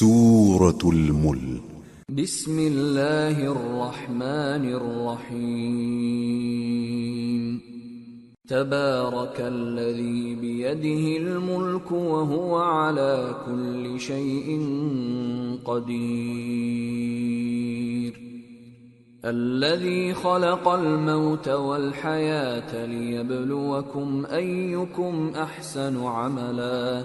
سورة الملك. بسم الله الرحمن الرحيم. تبارك الذي بيده الملك وهو على كل شيء قدير. الذي خلق الموت والحياة ليبلوكم أيكم أحسن عملا.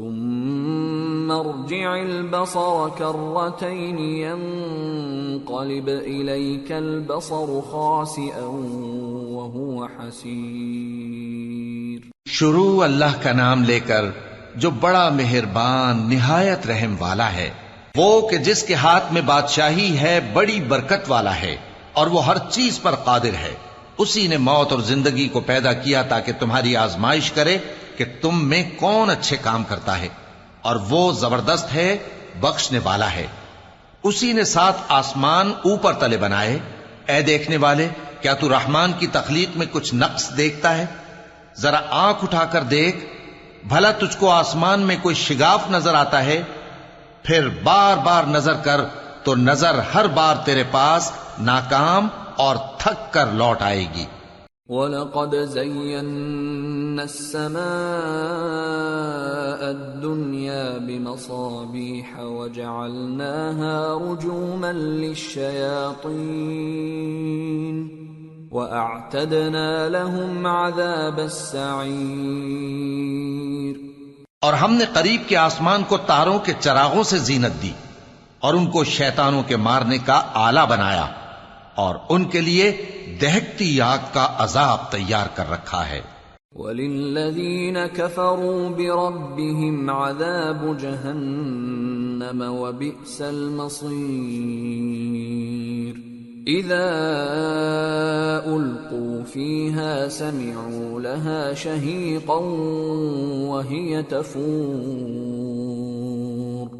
ثم ارجع البصر كرتين ينقلب إليك البصر خاسئا وهو حسير. شروع اللہ کا نام لے کر جو بڑا مہربان، نہایت رحم والا ہے، وہ کہ جس کے ہاتھ میں بادشاہی ہے، بڑی برکت والا ہے اور وہ ہر چیز پر قادر ہے۔ اسی نے موت اور زندگی کو پیدا کیا تاکہ تمہاری آزمائش کرے کہ تم میں کون اچھے کام کرتا ہے اور وہ زبردست ہے، بخشنے والا ہے۔ اسی نے سات آسمان اوپر تلے بنائے۔ اے دیکھنے والے، کیا تو رحمان کی تخلیق میں کچھ نقص دیکھتا ہے؟ ذرا آنکھ اٹھا کر دیکھ۔ بھلا تجھ کو آسمان میں کوئی شگاف نظر آتا ہے؟ پھر بار بار نظر کر تو نظر ہر بار تیرے پاس ناکام اور تھک کر لوٹ آئے گی۔ وَلَقَدْ زَيَّنَّا السَّمَاءَ الدُّنْيَا بِمَصَابِيحَ وَجَعَلْنَاهَا رُجُومًا لِلشَّيَاطِينِ وَأَعْتَدْنَا لَهُمْ عَذَابَ السَّعِيرِ اور ہم نے قریب کے آسمان کو تاروں کے چراغوں سے زینت دی اور ان کو شیطانوں کے مارنے کا آلہ بنایا۔ اور ان کے لیے دہکتی آگ کا عذاب تیار کر رکھا ہے۔ وَلِلَّذِينَ كَفَرُوا بِرَبِّهِمْ عَذَابُ جَهَنَّمَ وَبِئْسَ الْمَصِيرُ إِذَا أُلْقُوا فِيهَا سَمِعُوا لَهَا شَهِيقًا وَهِيَ تَفُورُ۔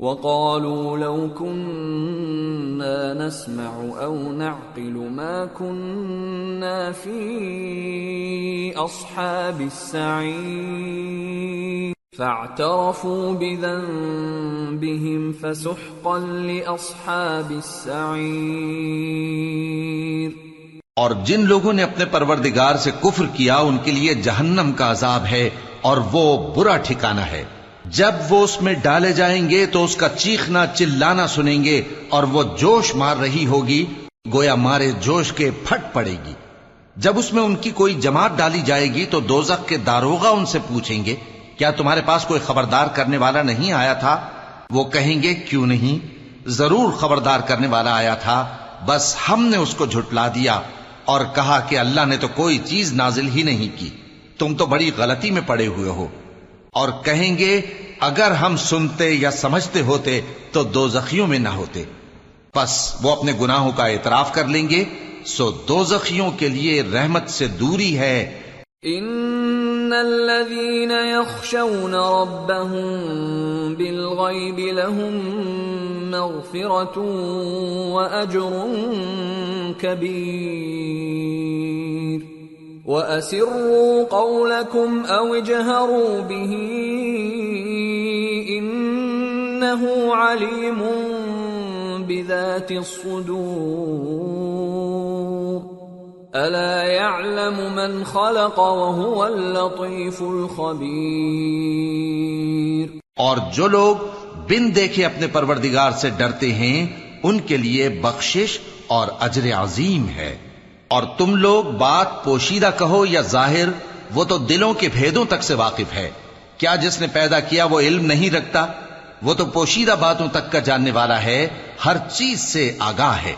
وقالوا لو كنا نسمع أو نعقل ما كنا في أصحاب السعير. فاعترفوا بذنبهم فسحقا لأصحاب السعير. اور جن لوگوں نے اپنے پروردگار سے کفر کیا، ان کے لیے جہنم کا عذاب ہے اور وہ برا ٹھکانہ ہے۔ جب وہ اس میں ڈالے جائیں گے تو اس کا چیخنا چلانا سنیں گے اور وہ جوش مار رہی ہوگی، گویا مارے جوش کے پھٹ پڑے گی۔ جب اس میں ان کی کوئی جماعت ڈالی جائے گی تو دوزخ کے داروغہ ان سے پوچھیں گے، کیا تمہارے پاس کوئی خبردار کرنے والا نہیں آیا تھا؟ وہ کہیں گے، کیوں نہیں؟ ضرور خبردار کرنے والا آیا تھا، بس ہم نے اس کو جھٹلا دیا اور کہا کہ اللہ نے تو کوئی چیز نازل ہی نہیں کی۔ تم تو بڑی غلطی میں پڑے ہوئے ہو۔ اور کہیں گے، اگر ہم سنتے یا سمجھتے ہوتے تو دو زخیوں میں نہ ہوتے۔ بس وہ اپنے گناہوں کا اعتراف کر لیں گے، سو دو زخیوں کے لیے رحمت سے دوری ہے۔ ان الذين يخشون ربهم بالغيب لهم مغفرة واجر كبير۔ واسروا قولكم او اجهروا به انه عليم بذات الصدور الا يعلم من خلق وهو اللطيف الخبير اور جو لوگ بن دیکھے اپنے پروردگار سے ڈرتے ہیں، ان کے لیے بخشش اور اجر عظیم ہے۔ اور تم لوگ بات پوشیدہ کہو یا ظاہر، وہ تو دلوں کے بھیدوں تک سے واقف ہے۔ کیا جس نے پیدا کیا وہ علم نہیں رکھتا؟ وہ تو پوشیدہ باتوں تک کا جاننے والا ہے، ہر چیز سے آگاہ ہے۔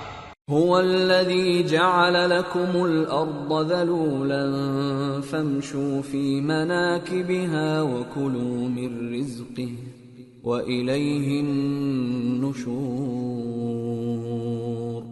هو الذي جعل لكم الأرض ذلولا فامشوا في مناكبها وكلوا من رزقه وإليه النشور۔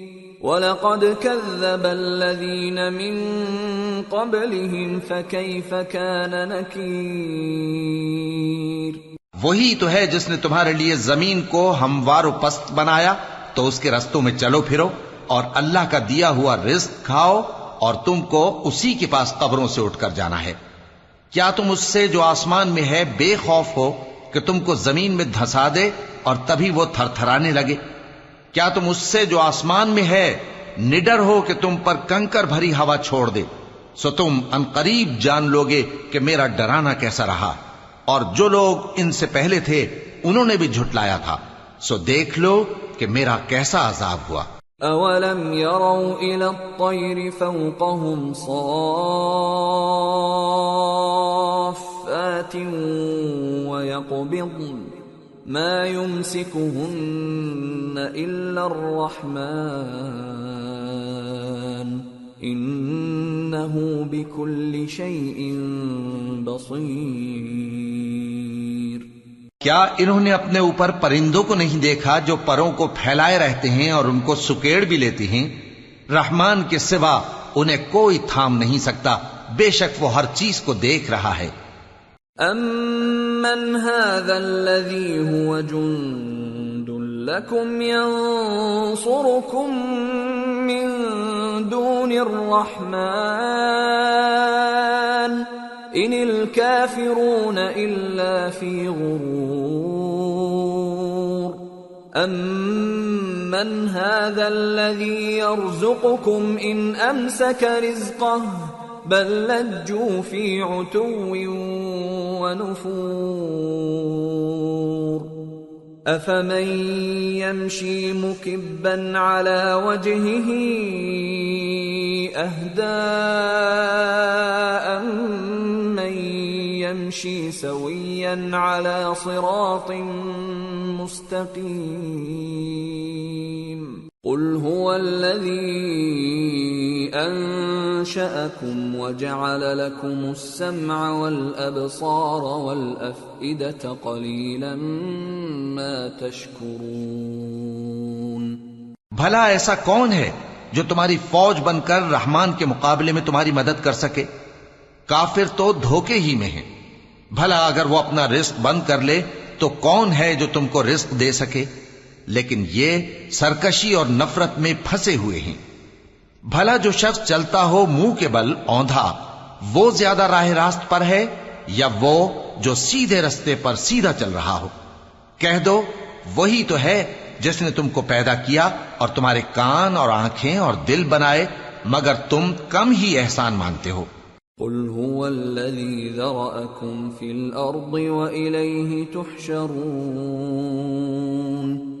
ولقد كذب الذين من قبلهم، فكيف كان نكير؟ وہی تو ہے جس نے تمہارے لیے زمین کو ہموار و پست بنایا، تو اس کے رستوں میں چلو پھرو اور اللہ کا دیا ہوا رزق کھاؤ اور تم کو اسی کے پاس قبروں سے اٹھ کر جانا ہے۔ کیا تم اس سے جو آسمان میں ہے بے خوف ہو کہ تم کو زمین میں دھسا دے اور تبھی وہ تھر تھرانے لگے؟ کیا تم اس سے جو آسمان میں ہے، نڈر ہو کہ تم پر کنکر بھری ہوا چھوڑ دے۔ سو تم ان قریب جان لوگے کہ میرا ڈرانا کیسا رہا۔ اور جو لوگ ان سے پہلے تھے، انہوں نے بھی جھٹلایا تھا۔ سو دیکھ لو کہ میرا کیسا عذاب ہوا۔ اولم يروا الى الطير فوقهم صافات ويقبضن ما يمسكهن الا الرحمن انه بكل شيء بصير کیا انہوں نے اپنے اوپر پرندوں کو نہیں دیکھا جو پروں کو پھیلائے رہتے ہیں اور ان کو سکیڑ بھی لیتے ہیں؟ رحمان کے سوا انہیں کوئی تھام نہیں سکتا۔ بے شک وہ ہر چیز کو دیکھ رہا ہے۔ امن هذا الذي هو جند لكم ينصركم من دون الرحمن ان الكافرون الا في غرور امن هذا الذي يرزقكم ان امسك رزقه بل لجوا في عتو ونفور. أفمن يمشي مكبا على وجهه اهداء من يمشي سويا على صراط مستقيم. قل هو الذي انشاكم وجعل لكم السمع والابصار والافئده قليلا ما تشكرون۔ بھلا ایسا کون ہے جو تمہاری فوج بن کر رحمان کے مقابلے میں تمہاری مدد کر سکے؟ کافر تو دھوکے ہی میں ہیں۔ بھلا اگر وہ اپنا رزق بند کر لے تو کون ہے جو تم کو رزق دے سکے؟ لیکن یہ سرکشی اور نفرت میں پھنسے ہوئے ہیں۔ بھلا جو شخص چلتا ہو منہ کے بل اوندھا، وہ زیادہ راہ راست پر ہے یا وہ جو سیدھے رستے پر سیدھا چل رہا ہو؟ کہہ دو، وہی تو ہے جس نے تم کو پیدا کیا اور تمہارے کان اور آنکھیں اور دل بنائے، مگر تم کم ہی احسان مانتے ہو۔ قل هو الذي ذرأكم في الأرض وإليه تحشرون۔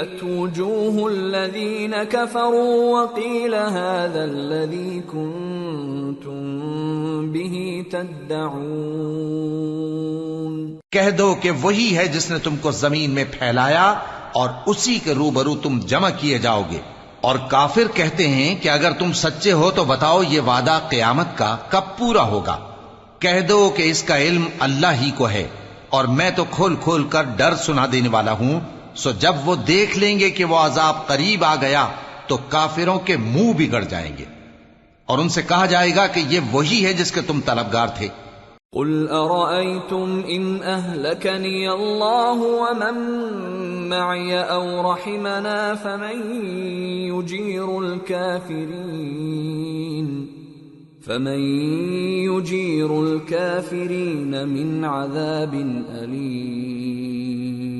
سيئت وجوه الذين كفروا وقيل هذا الذي كنتم به تدعون کہہ دو کہ وہی ہے جس نے تم کو زمین میں پھیلایا اور اسی کے روبرو تم جمع کیے جاؤ گے۔ اور کافر کہتے ہیں کہ اگر تم سچے ہو تو بتاؤ یہ وعدہ قیامت کا کب پورا ہوگا۔ کہہ دو کہ اس کا علم اللہ ہی کو ہے اور میں تو کھول کھول کر ڈر سنا دینے والا ہوں۔ سو جب وہ دیکھ لیں گے کہ وہ عذاب قریب آ گیا، تو کافروں کے منہ بگڑ جائیں گے۔ اور ان سے کہا جائے گا کہ یہ وہی ہے جس کے تم طلبگار تھے۔ قل أرأيتم إن أهلكني الله ومن معي أو رحمنا فمن يجير الكافرين فمن يجير الكافرين من عذاب أليم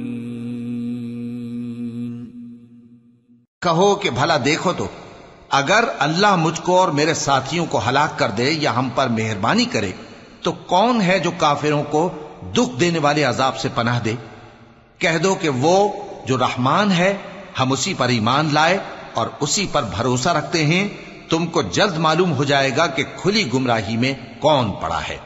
کہو کہ بھلا دیکھو تو، اگر اللہ مجھ کو اور میرے ساتھیوں کو ہلاک کر دے یا ہم پر مہربانی کرے، تو کون ہے جو کافروں کو دکھ دینے والے عذاب سے پناہ دے؟ کہہ دو کہ وہ جو رحمان ہے، ہم اسی پر ایمان لائے اور اسی پر بھروسہ رکھتے ہیں۔ تم کو جلد معلوم ہو جائے گا کہ کھلی گمراہی میں کون پڑا ہے۔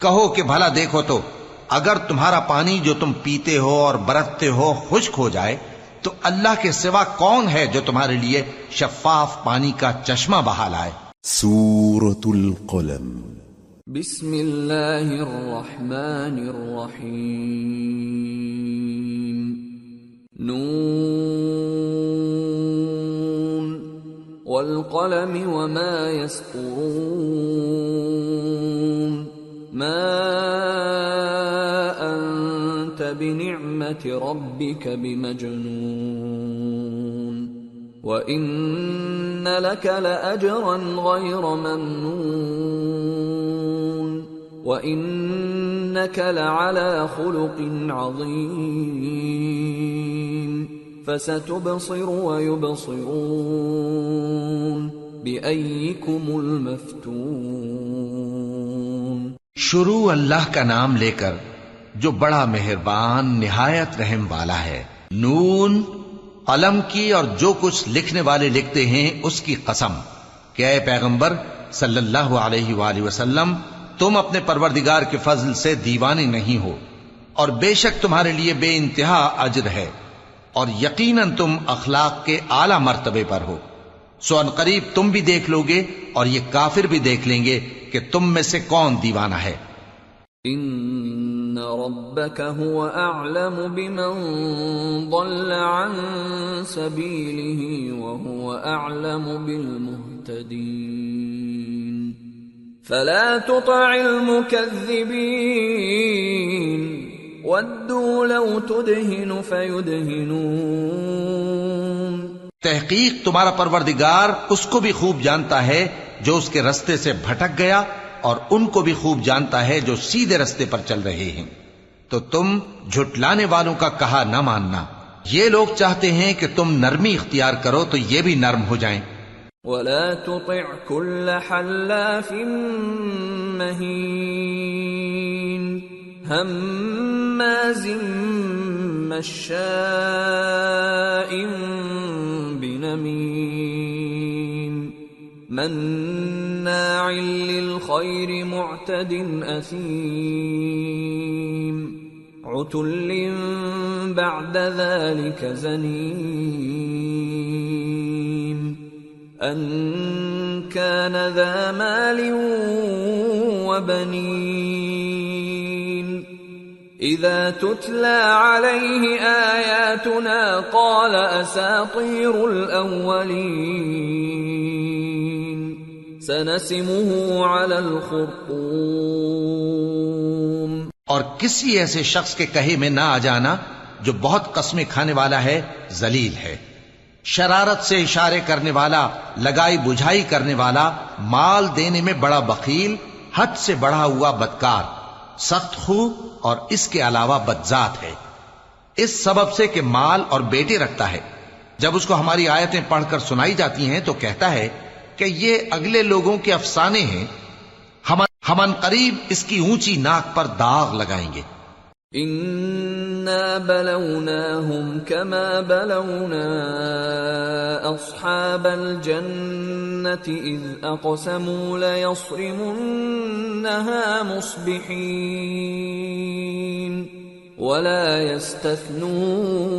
کہو کہ بھلا دیکھو تو، اگر تمہارا پانی جو تم پیتے ہو اور برتتے ہو خشک ہو جائے تو اللہ کے سوا کون ہے جو تمہارے لیے شفاف پانی کا چشمہ بہا لائے؟ سورة القلم. بسم الله الرحمن الرحيم نون. والقلم وما يسطرون. ما بنعمة ربك بمجنون. وإن لك لأجرا غير ممنون. وإنك لعلى خلق عظيم. فستبصر ويبصرون بأيكم المفتون. شروع اللہ کا نام لے کر جو بڑا مہربان، نہایت رحم والا ہے۔ نون، قلم کی اور جو کچھ لکھنے والے لکھتے ہیں، اس کی قسم۔ کہ اے پیغمبر، صلی اللہ علیہ وآلہ وسلم، تم اپنے پروردگار کے فضل سے دیوانے نہیں ہو۔ اور بے شک تمہارے لیے بے انتہا اجر ہے۔ اور یقیناً تم اخلاق کے اعلی مرتبے پر ہو۔ سو ان قریب تم بھی دیکھ لو گے اور یہ کافر بھی دیکھ لیں گے کہ تم میں سے کون دیوانہ ہے۔ ان ربك هو اعلم بمن ضل عن سبيله وهو اعلم بالمهتدين. فلا تطع المكذبين. ودوا لو تدهن فيدهنون. تحقیق تمہارا پروردگار اس کو بھی خوب جانتا ہے جو اس کے رستے سے بھٹک گیا اور ان کو بھی خوب جانتا ہے جو سیدھے رستے پر چل رہے ہیں۔ تو تم جھٹلانے والوں کا کہا نہ ماننا۔ یہ لوگ چاہتے ہیں کہ تم نرمی اختیار کرو تو یہ بھی نرم ہو جائیں۔ ولا تطع كل حلاف مهين هماز مشاء بنميم مناع للخير معتد أثيم. عتل بعد ذلك زنيم. أن كان ذا مال وبنين. إذا تتلى عليه آياتنا قال أساطير الأولين. سنسمه على الخرطوم. اور کسی ایسے شخص کے کہے میں نہ آ جانا جو بہت قسمیں کھانے والا ہے، ذلیل ہے۔ شرارت سے اشارے کرنے والا، لگائی بجھائی کرنے والا، مال دینے میں بڑا بخیل، حد سے بڑھا ہوا بدکار۔ سخت خو اور اس کے علاوہ بدذات ہے۔ اس سبب سے کہ مال اور بیٹے رکھتا ہے۔ جب اس کو ہماری آیتیں پڑھ کر سنائی جاتی ہیں تو کہتا ہے کہ یہ اگلے لوگوں کے افسانے ہیں۔ ہم ہمن قریب اس کی اونچی ناک پر داغ لگائیں گے۔ انا بلوناهم كما بلونا اصحاب الجنة اذ اقسموا ليصرمنها مصبحين ولا يستثنون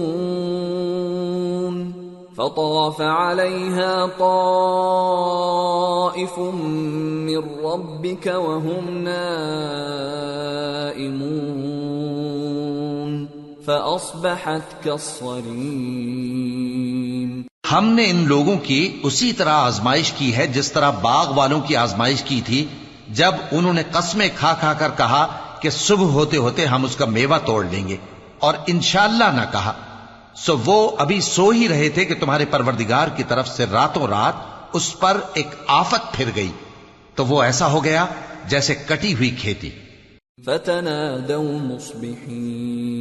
فطاف عليها طائف من ربك وهم نائمون فأصبحت كالصريم ہم نے ان لوگوں کی اسی طرح آزمائش کی ہے جس طرح باغ والوں کی آزمائش کی تھی جب انہوں نے قسمیں کھا کھا کر کہا کہ صبح ہوتے ہوتے ہم اس کا میوہ توڑ لیں گے اور انشاءاللہ نہ کہا۔ سو وہ ابھی سو ہی رہے تھے کہ تمہارے پروردگار کی طرف سے راتوں رات اس پر ایک آفت پھر گئی۔ تو وہ ایسا ہو گیا جیسے کٹی ہوئی کھیتی۔ فتنادوا مصبحين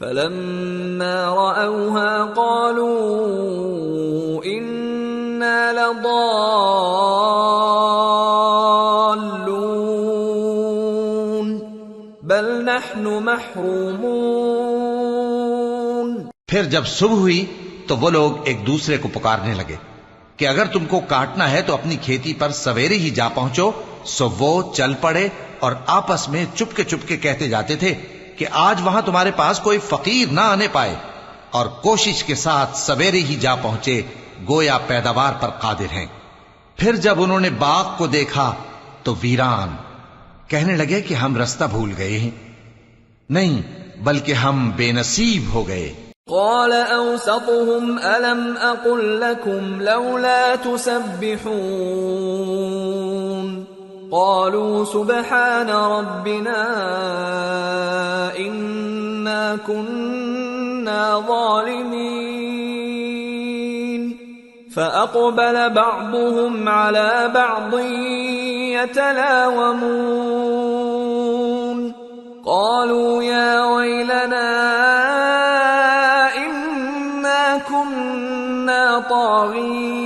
فلما رأوها قالوا إنا لضالون، بل نحن محرومون۔ پھر جب صبح ہوئی تو وہ لوگ ایک دوسرے کو پکارنے لگے کہ اگر تم کو کاٹنا ہے تو اپنی کھیتی پر سویرے ہی جا پہنچو، سو وہ چل پڑے اور آپس میں چپکے چپکے کہتے جاتے تھے کہ آج وہاں تمہارے پاس کوئی فقیر نہ آنے پائے اور کوشش کے ساتھ سویرے ہی جا پہنچے، گویا پیداوار پر قادر ہیں۔ پھر جب انہوں نے باغ کو دیکھا تو ویران، کہنے لگے کہ ہم رستہ بھول گئے ہیں۔ نہیں، بلکہ ہم بے نصیب ہو گئے۔ قال أوسطهم، ألم أقل لكم لولا تسبحون؟ قالوا سبحان ربنا إنا كنا ظالمين. فأقبل بعضهم على بعض يتلاومون. قالوا يا ويلنا إنا كنا طاغين.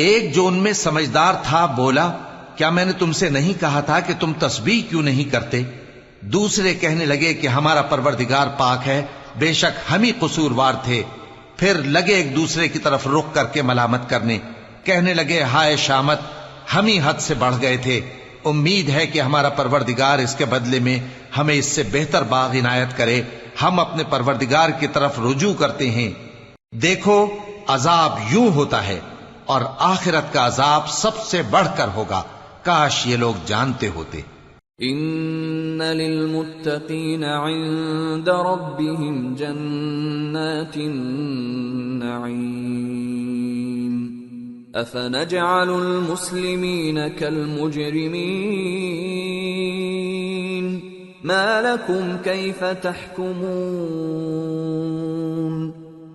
ایک جو ان میں سمجھدار تھا بولا، کیا میں نے تم سے نہیں کہا تھا کہ تم تسبیح کیوں نہیں کرتے؟ دوسرے کہنے لگے کہ ہمارا پروردگار پاک ہے، بے شک ہم ہی قصوروار تھے۔ پھر لگے ایک دوسرے کی طرف رخ کر کے ملامت کرنے۔ کہنے لگے، ہائے شامت، ہم ہی حد سے بڑھ گئے تھے۔ امید ہے کہ ہمارا پروردگار اس کے بدلے میں ہمیں اس سے بہتر باغ عنایت کرے۔ ہم اپنے پروردگار کی طرف رجوع کرتے ہیں۔ دیکھو، عذاب یوں ہوتا ہے۔ اور آخرت کا عذاب سب سے بڑھ کر ہوگا۔ کاش یہ لوگ جانتے ہوتے۔ ان للمتقين عند ربهم جنات النعيم افنجعل المسلمين كالمجرمين ما لكم كيف تحكمون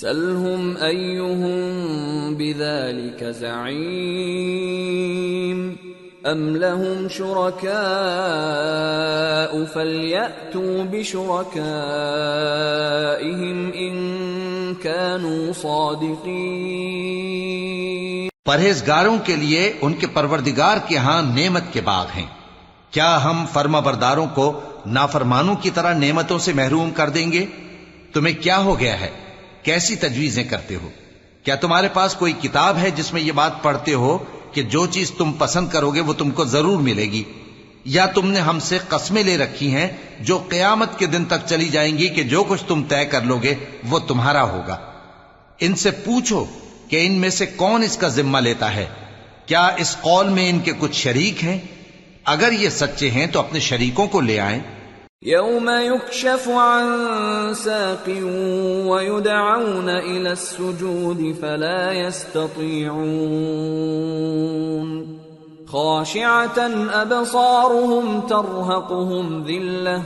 سلهم أيهم بذلك زعيم أم لهم شركاء فليأتوا بشركائهم إن كانوا صادقين پرہیزگاروں کے لیے ان کے پروردگار کے ہاں نعمت کے باغ ہیں۔ کیا ہم فرما برداروں کو نافرمانوں کی طرح نعمتوں سے محروم کر دیں گے؟ تمہیں کیا ہو گیا ہے؟ کیسی تجویزیں کرتے ہو؟ کیا تمہارے پاس کوئی کتاب ہے جس میں یہ بات پڑھتے ہو کہ جو چیز تم پسند کرو گے وہ تم کو ضرور ملے گی؟ یا تم نے ہم سے قسمیں لے رکھی ہیں جو قیامت کے دن تک چلی جائیں گی کہ جو کچھ تم طے کر لو گے وہ تمہارا ہوگا؟ ان سے پوچھو کہ ان میں سے کون اس کا ذمہ لیتا ہے؟ کیا اس قول میں ان کے کچھ شریک ہیں؟ اگر یہ سچے ہیں تو اپنے شریکوں کو لے آئیں۔ يوم يكشف عن ساق ويدعون إلى السجود فلا يستطيعون. خاشعة أبصارهم ترهقهم ذلة.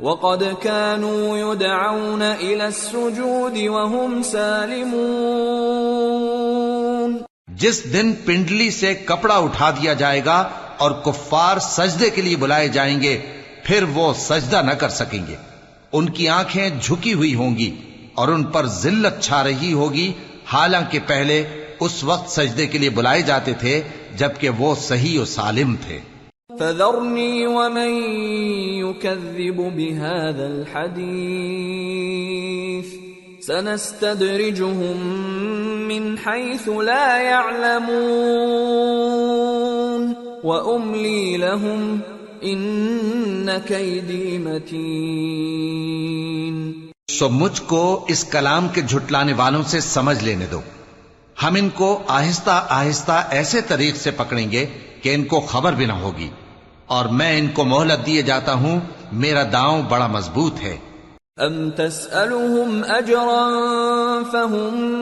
وقد كانوا يدعون إلى السجود وهم سالمون. جس دن پنڈلی سے کپڑا اٹھا دیا جائے گا اور کفار سجدے کے لیے بلائے جائیں گے پھر وہ سجدہ نہ کر سکیں گے۔ ان کی آنکھیں جھکی ہوئی ہوں گی اور ان پر ذلت چھا رہی ہوگی۔ حالانکہ پہلے اس وقت سجدے کے لیے بلائے جاتے تھے، جبکہ وہ صحیح و سالم تھے۔ فذرني ومن يكذب بهذا الحديث سنستدرجهم من حيث لا يعلمون وأملي لهم إن كيدي متين. سو مجھ کو اس کلام کے جھٹلانے والوں سے سمجھ لینے دو۔ ہم ان کو آہستہ آہستہ ایسے طریق سے پکڑیں گے کہ ان کو خبر بھی نہ ہوگی۔ اور میں ان کو مہلت دیے جاتا ہوں میرا داؤں بڑا مضبوط ہے۔ أم تسألهم أجرا فهم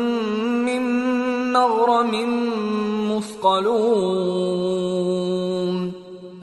من مغرم مثقلون۔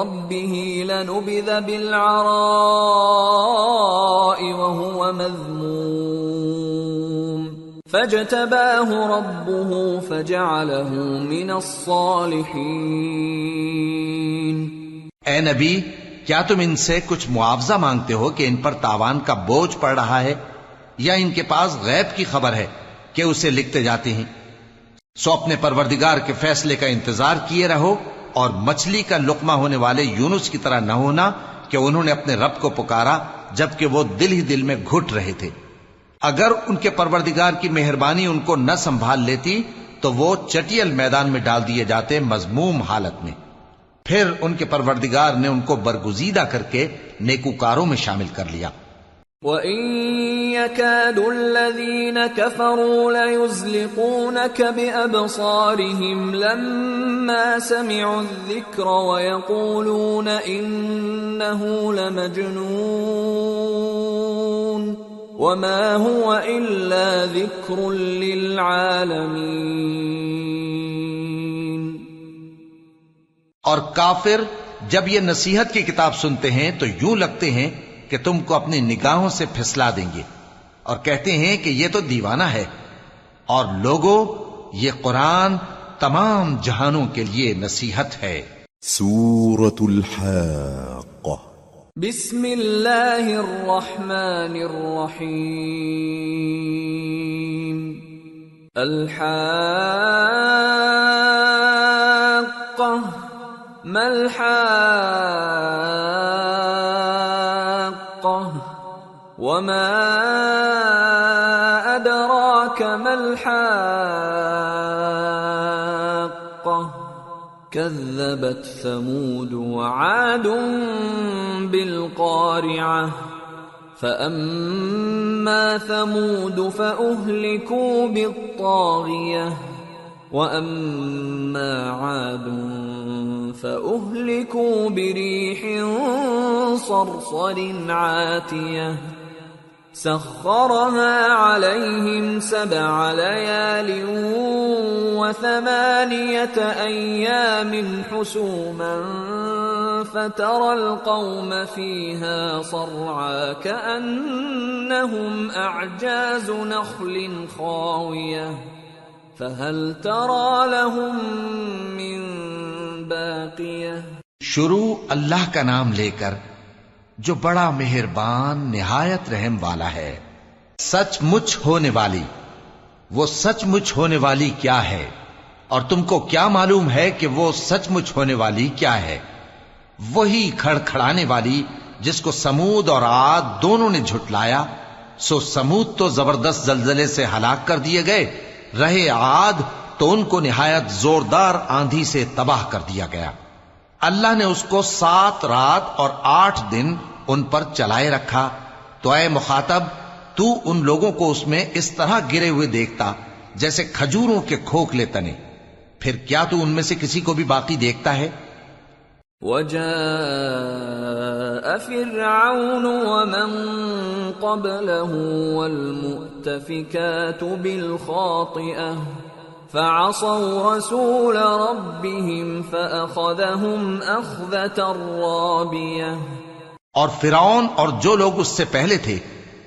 ربه لنبذ بالعراء وهو مذموم. فاجتباه ربه فجعله من الصالحين. اے نبی، کیا تم ان سے کچھ معاوضہ مانگتے ہو کہ ان پر تاوان کا بوجھ پڑ رہا ہے یا ان کے پاس غیب کی خبر ہے کہ اسے لکھتے جاتے ہیں؟ سو اپنے پروردگار کے فیصلے کا انتظار کیے رہو اور مچھلی کا لقمہ ہونے والے یونس کی طرح نہ ہونا کہ انہوں نے اپنے رب کو پکارا جبکہ وہ دل ہی دل میں گھٹ رہے تھے۔ اگر ان کے پروردگار کی مہربانی ان کو نہ سنبھال لیتی، تو وہ چٹیل میدان میں ڈال دیے جاتے مضموم حالت میں۔ پھر ان کے پروردگار نے ان کو برگزیدہ کر کے نیکوکاروں میں شامل کر لیا۔ وَإِن يَكَادُ الَّذِينَ كَفَرُوا لَيُزْلِقُونَكَ بِأَبْصَارِهِمْ لَمَّا سَمِعُوا الذِّكْرَ وَيَقُولُونَ إِنَّهُ لَمَجْنُونَ وَمَا هُوَ إِلَّا ذِكْرٌ لِّلْعَالَمِينَ. اور کافر جب یہ نصیحت کی کتاب سنتے ہیں تو یوں لگتے ہیں کہ تم کو اپنی نگاہوں سے پھسلا دیں گے۔ اور کہتے ہیں کہ یہ تو دیوانہ ہے اور لوگوں یہ قرآن تمام جہانوں کے لیے نصیحت ہے۔ سورة الحاقة بسم الله الرحمن الرحيم الحاقة ما الحاقة وما أدراك ما الحاقة كذبت ثمود وعاد بالقارعة فأما ثمود فأهلكوا بالطاغية وأما عاد فأهلكوا بريح صرصر عاتية سخرها عليهم سبع ليال وثمانية أيام حسوما فترى القوم فيها صرعا كأنهم أعجاز نخل خاوية فهل ترى لهم من باقية؟ شروع اللہ کا نام لے کر جو بڑا مہربان، نہایت رحم والا ہے۔ سچ مچ ہونے والی۔ وہ سچ مچ ہونے والی کیا ہے؟ اور تم کو کیا معلوم ہے کہ وہ سچ مچ ہونے والی کیا ہے؟ وہی کھڑ کھڑانے والی جس کو سمود اور آد دونوں نے جھٹلایا، سو سمود تو زبردست زلزلے سے ہلاک کر دیے گئے، رہے آد تو ان کو نہایت زوردار آندھی سے تباہ کر دیا گیا۔ اللہ نے اس کو سات رات اور آٹھ دن ان پر چلائے رکھا۔ تو اے مخاطب، تو ان لوگوں کو اس میں اس طرح گرے ہوئے دیکھتا، جیسے کھجوروں کے کھوکھلے تنے۔ پھر کیا تو ان میں سے کسی کو بھی باقی دیکھتا ہے؟ وجاء فرعون ومن قبله والمؤتفكات بالخاطئة۔ فعصوا رسول ربهم فأخذهم أخذة رابية. اور فرعون اور جو لوگ اس سے پہلے تھے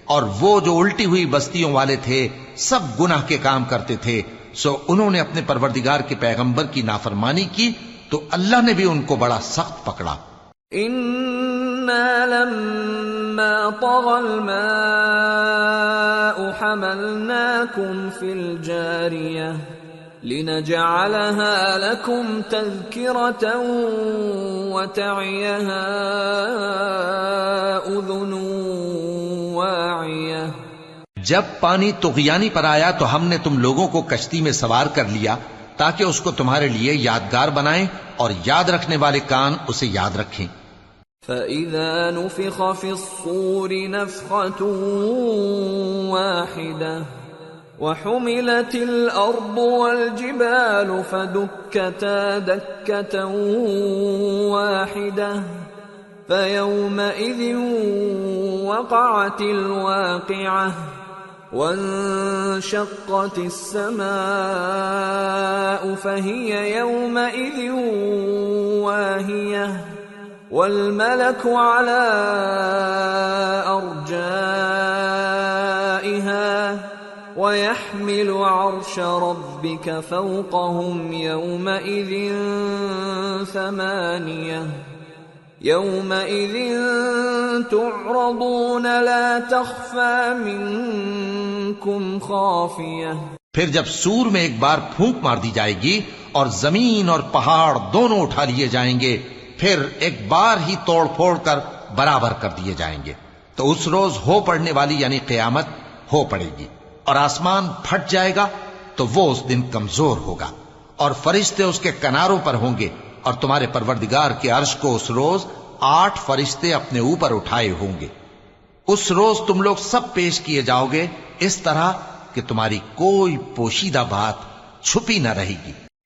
اور وہ جو الٹی ہوئی بستیوں والے تھے سب گناہ کے کام کرتے تھے۔ سو انہوں نے اپنے پروردگار کے پیغمبر کی نافرمانی کی تو اللہ نے بھی ان کو بڑا سخت پکڑا۔ إنا لما طغى الماء حملناكم في الجارية لنجعلها لكم تذكرة وتعيها أذن واعية. جب پانی تغیانی پر آیا تو ہم نے تم لوگوں کو کشتی میں سوار کر لیا تاکہ اس کو تمہارے لیے یادگار بنائیں اور یاد رکھنے والے کان اسے یاد رکھیں۔ فَإِذَا نُفِخَ فِي الصُّورِ نَفْخَةٌ وَاحِدَةٌ وَحُمِلَتِ الْأَرْضُ وَالْجِبَالُ فَدُكَّتَا دَكَّةً وَاحِدَةً. فَيَوْمَئِذٍ وَقَعَتِ الْوَاقِعَةُ وانشقت السماء فهي يومئذ واهية. والملك على أرجائها ويحمل عرش ربك فوقهم يومئذ ثمانية يومئذ تعرضون لا تخفى منكم خافية پھر جب سور میں ایک بار پھونک مار دی جائے گی اور زمین اور پہاڑ دونوں اٹھا لیے جائیں گے، پھر ایک بار ہی توڑ پھوڑ کر برابر کر دیے جائیں گے۔ تو اس روز ہو پڑنے والی یعنی قیامت، ہو پڑے گی۔ اور آسمان پھٹ جائے گا تو وہ اس دن کمزور ہوگا اور فرشتے اس کے کناروں پر ہوں گے اور تمہارے پروردگار کے عرش کو اس روز آٹھ فرشتے اپنے اوپر اٹھائے ہوں گے۔ اس روز تم لوگ سب پیش کیے جاؤ گے اس طرح کہ تمہاری کوئی پوشیدہ بات چھپی نہ رہے گی۔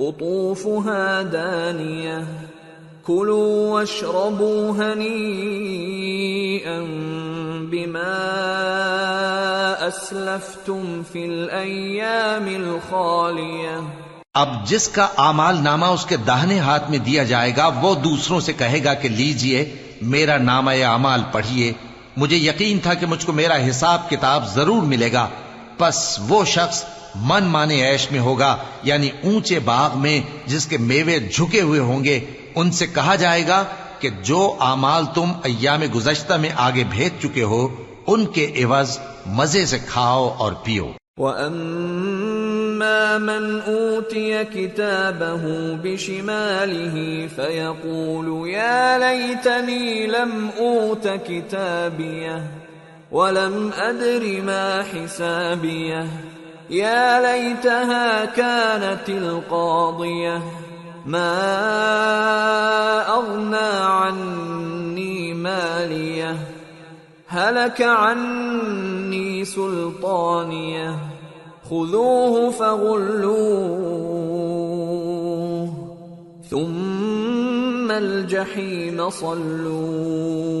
قطوفها دانية. كلوا واشربوا هنيئا بما أسلفتم في الأيام الخالية. اب جس کا آمال نامہ اس کے داہنے ہاتھ میں دیا جائے گا، وہ دوسروں سے کہے گا کہ لیجیے، میرا نامہ اعمال پڑھیے مجھے یقین تھا کہ مجھ کو میرا حساب کتاب ضرور ملے گا۔ پس وہ شخص من مانے عیش میں ہوگا یعنی اونچے باغ میں جس کے میوے جھکے ہوئے ہوں گے، ان سے کہا جائے گا کہ جو اعمال تم ایام گزشتہ میں آگے بھیج چکے ہو، ان کے عوض مزے سے کھاؤ اور پیو۔ من اوتي كتابه بشماله فيقول يا ليتني لم اوت كتابيه ولم ادر ما حسابيه۔ يا ليتها كانت القاضية. ما أغنى عني مالية. هلك عني سلطانية. خذوه فغلوه. ثم الجحيم صلوه.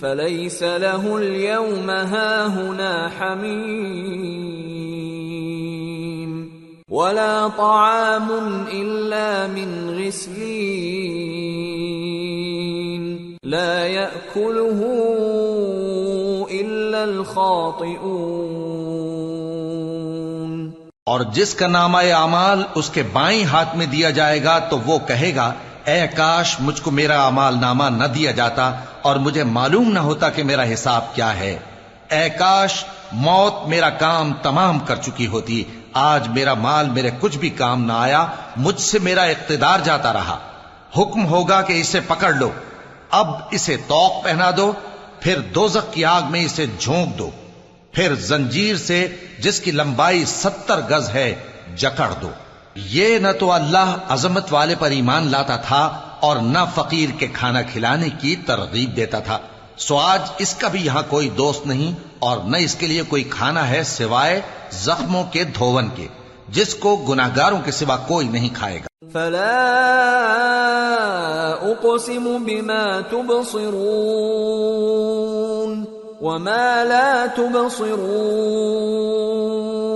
فليس له اليوم هاهنا حميم ولا طعام الا من غسلين لا ياكله الا الخاطئون اور جس کا نامہ اعمال اس کے بائیں ہاتھ میں دیا جائے گا تو وہ کہے گا اے کاش مجھ کو میرا اعمال نامہ نہ دیا جاتا اور مجھے معلوم نہ ہوتا کہ میرا حساب کیا ہے۔ اے کاش موت میرا کام تمام کر چکی ہوتی، آج میرا مال میرے کچھ بھی کام نہ آیا، مجھ سے میرا اقتدار جاتا رہا۔ حکم ہوگا کہ اسے پکڑ لو۔ اب اسے توق پہنا دو، پھر دوزخ کی آگ میں اسے جھونک دو۔ پھر زنجیر سے جس کی لمبائی ستر گز ہے، جکڑ دو۔ یہ نہ تو اللہ عظمت والے پر ایمان لاتا تھا اور نہ فقیر کے کھانا کھلانے کی ترغیب دیتا تھا۔ سو آج اس کا بھی یہاں کوئی دوست نہیں اور نہ اس کے لیے کوئی کھانا ہے سوائے زخموں کے دھون کے، جس کو گناہگاروں کے سوا کوئی نہیں کھائے گا۔ فلا اقسم بما تبصرون وما لا تبصرون۔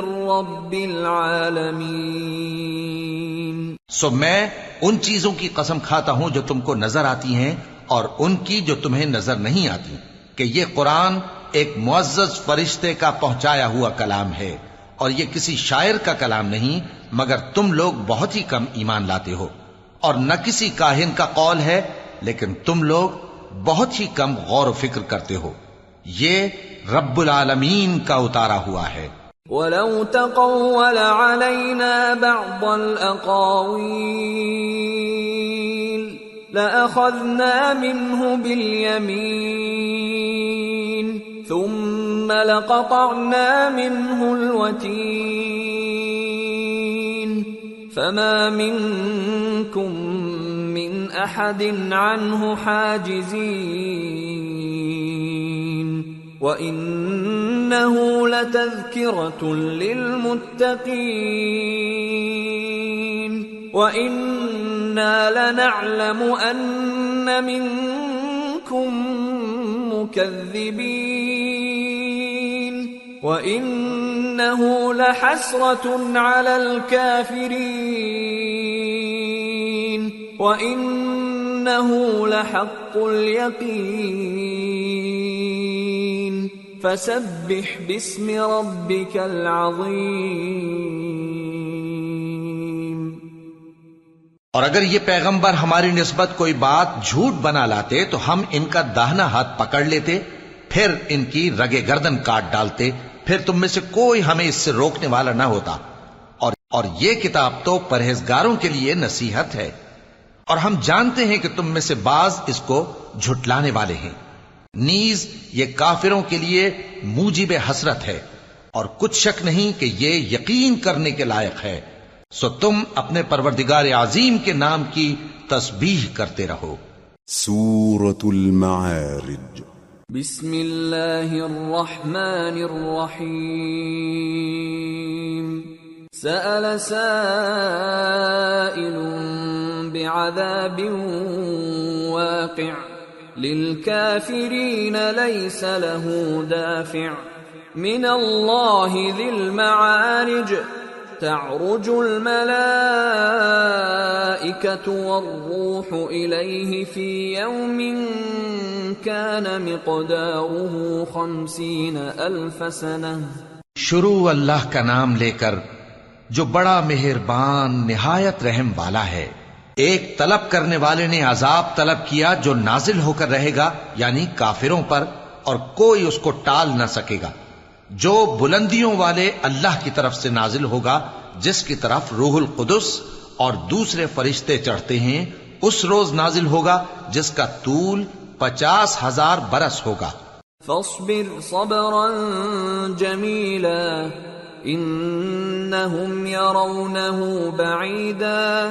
من رب العالمين سو میں ان چیزوں کی قسم کھاتا ہوں جو تم کو نظر آتی ہیں اور ان کی جو تمہیں نظر نہیں آتی، کہ یہ قرآن ایک معزز فرشتے کا پہنچایا ہوا کلام ہے اور یہ کسی شاعر کا کلام نہیں، مگر تم لوگ بہت ہی کم ایمان لاتے ہو۔ اور نہ کسی کاہن کا قول ہے، لیکن تم لوگ بہت ہی کم غور و فکر کرتے ہو۔ یہ رب العالمین کا اتارا ہوا ہے۔ ولو تقول علينا بعض الأقاويل لأخذنا منه باليمين ثم لقطعنا منه الوتين فما منكم من أحد عنه حاجزين وانه لتذكره للمتقين وأنا لنعلم ان منكم مكذبين وانه لحسره على الكافرين وانه لحق اليقين فسبح باسم ربك العظيم۔ اور اگر یہ پیغمبر ہماری نسبت کوئی بات جھوٹ بنا لاتے تو ہم ان کا داہنا ہاتھ پکڑ لیتے، پھر ان کی رگے گردن کاٹ ڈالتے، پھر تم میں سے کوئی ہمیں اس سے روکنے والا نہ ہوتا۔ اور اور یہ کتاب تو پرہیزگاروں کے لیے نصیحت ہے۔ اور ہم جانتے ہیں کہ تم میں سے بعض اس کو جھٹلانے والے ہیں۔ نیز یہ کافروں کے لیے موجب حسرت ہے اور کچھ شک نہیں کہ یہ یقین کرنے کے لائق ہے۔ سو تم اپنے پروردگار عظیم کے نام کی تسبیح کرتے رہو۔ سورة المعارج۔ بسم الله الرحمن الرحيم سأل سائل بعذاب واقع۔ للكافرين ليس له دافع. من الله ذي المعارج. تعرج الملائكة والروح إليه في يوم كان مقداره خمسين ألف سنة. شروع اللہ کا نام لے کر جو بڑا مہربان، نہایت رحم والا ہے۔ ایک طلب کرنے والے نے عذاب طلب کیا جو نازل ہو کر رہے گا یعنی کافروں پر، اور کوئی اس کو ٹال نہ سکے گا۔ جو بلندیوں والے اللہ کی طرف سے نازل ہوگا، جس کی طرف روح القدس اور دوسرے فرشتے چڑھتے ہیں، اس روز نازل ہوگا، جس کا طول پچاس ہزار برس ہوگا۔ فاصبر صبرا جميلا إنهم يرونه بعيدا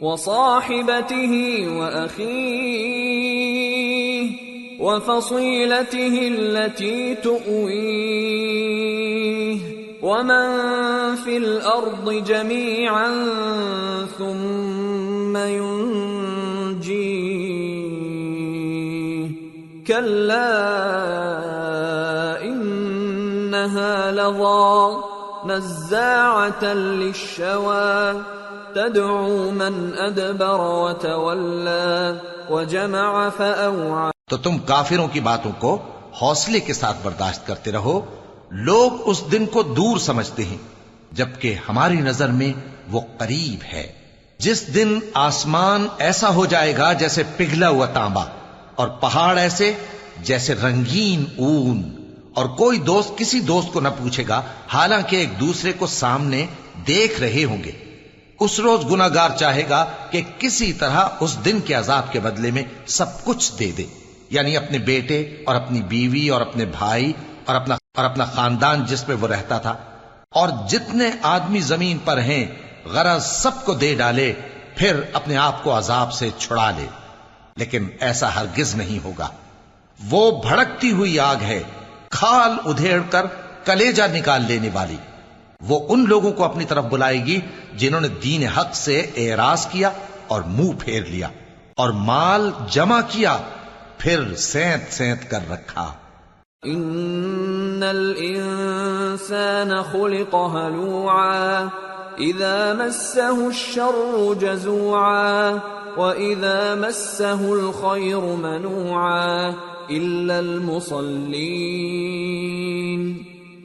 وصاحبته وأخيه وفصيلته التي تؤويه ومن في الأرض جميعا ثم ينجيه كلا إنها لظى نزاعة للشوى تدعو من ادبر وتولى وجمع فاوعى تو تم کافروں کی باتوں کو حوصلے کے ساتھ برداشت کرتے رہو، لوگ اس دن کو دور سمجھتے ہیں، جبکہ ہماری نظر میں وہ قریب ہے۔ جس دن آسمان ایسا ہو جائے گا جیسے پگھلا ہوا تانبا، اور پہاڑ ایسے جیسے رنگین اون۔ اور کوئی دوست کسی دوست کو نہ پوچھے گا، حالانکہ ایک دوسرے کو سامنے دیکھ رہے ہوں گے۔ اس روز گناگار چاہے گا کہ کسی طرح اس دن کے عذاب کے بدلے میں سب کچھ دے دے۔ یعنی اپنے بیٹے اور اپنی بیوی اور اپنے بھائی اور اپنا اور اپنا خاندان جس میں وہ رہتا تھا۔ اور جتنے آدمی زمین پر ہیں، غرض سب کو دے ڈالے، پھر اپنے آپ کو عذاب سے چھڑا لے۔ لیکن ایسا ہرگز نہیں ہوگا۔ وہ بھڑکتی ہوئی آگ ہے، کھال ادھیڑ کر کلیجا نکال لینے والی۔ وہ ان لوگوں کو اپنی طرف بلائے گی جنہوں نے دین حق سے اعراض کیا اور منہ پھیر لیا اور مال جمع کیا، پھر سینت سینت کر رکھا۔ ان الانسان خلق هلوعا اذا مسه الشر جزوعا واذا مسه الخير منوعا الا المصلين۔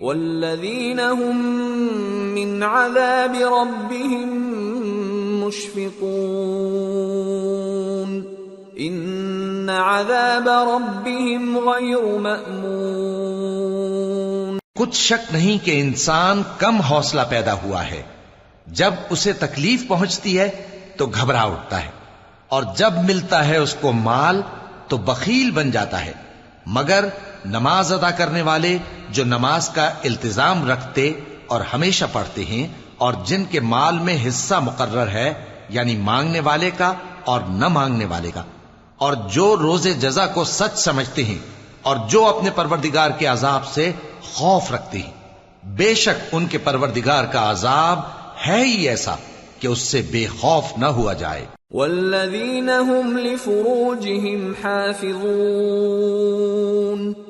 والذين هم من عذاب ربهم مشفقون ان عذاب ربهم غير مأمون کچھ شک نہیں کہ انسان کم حوصلہ پیدا ہوا ہے۔ جب اسے تکلیف پہنچتی ہے، تو گھبرا اٹھتا ہے۔ اور جب ملتا ہے اس کو مال، تو بخیل بن جاتا ہے۔ مگر نماز ادا کرنے والے جو نماز کا التزام رکھتے اور ہمیشہ پڑھتے ہیں اور جن کے مال میں حصہ مقرر ہے یعنی مانگنے والے کا اور نہ مانگنے والے کا۔ اور جو روز جزا کو سچ سمجھتے ہیں اور جو اپنے پروردگار کے عذاب سے خوف رکھتے ہیں۔ بے شک ان کے پروردگار کا عذاب ہے ہی ایسا کہ اس سے بے خوف نہ ہوا جائے۔ والذين هم لفروجهم حافظون۔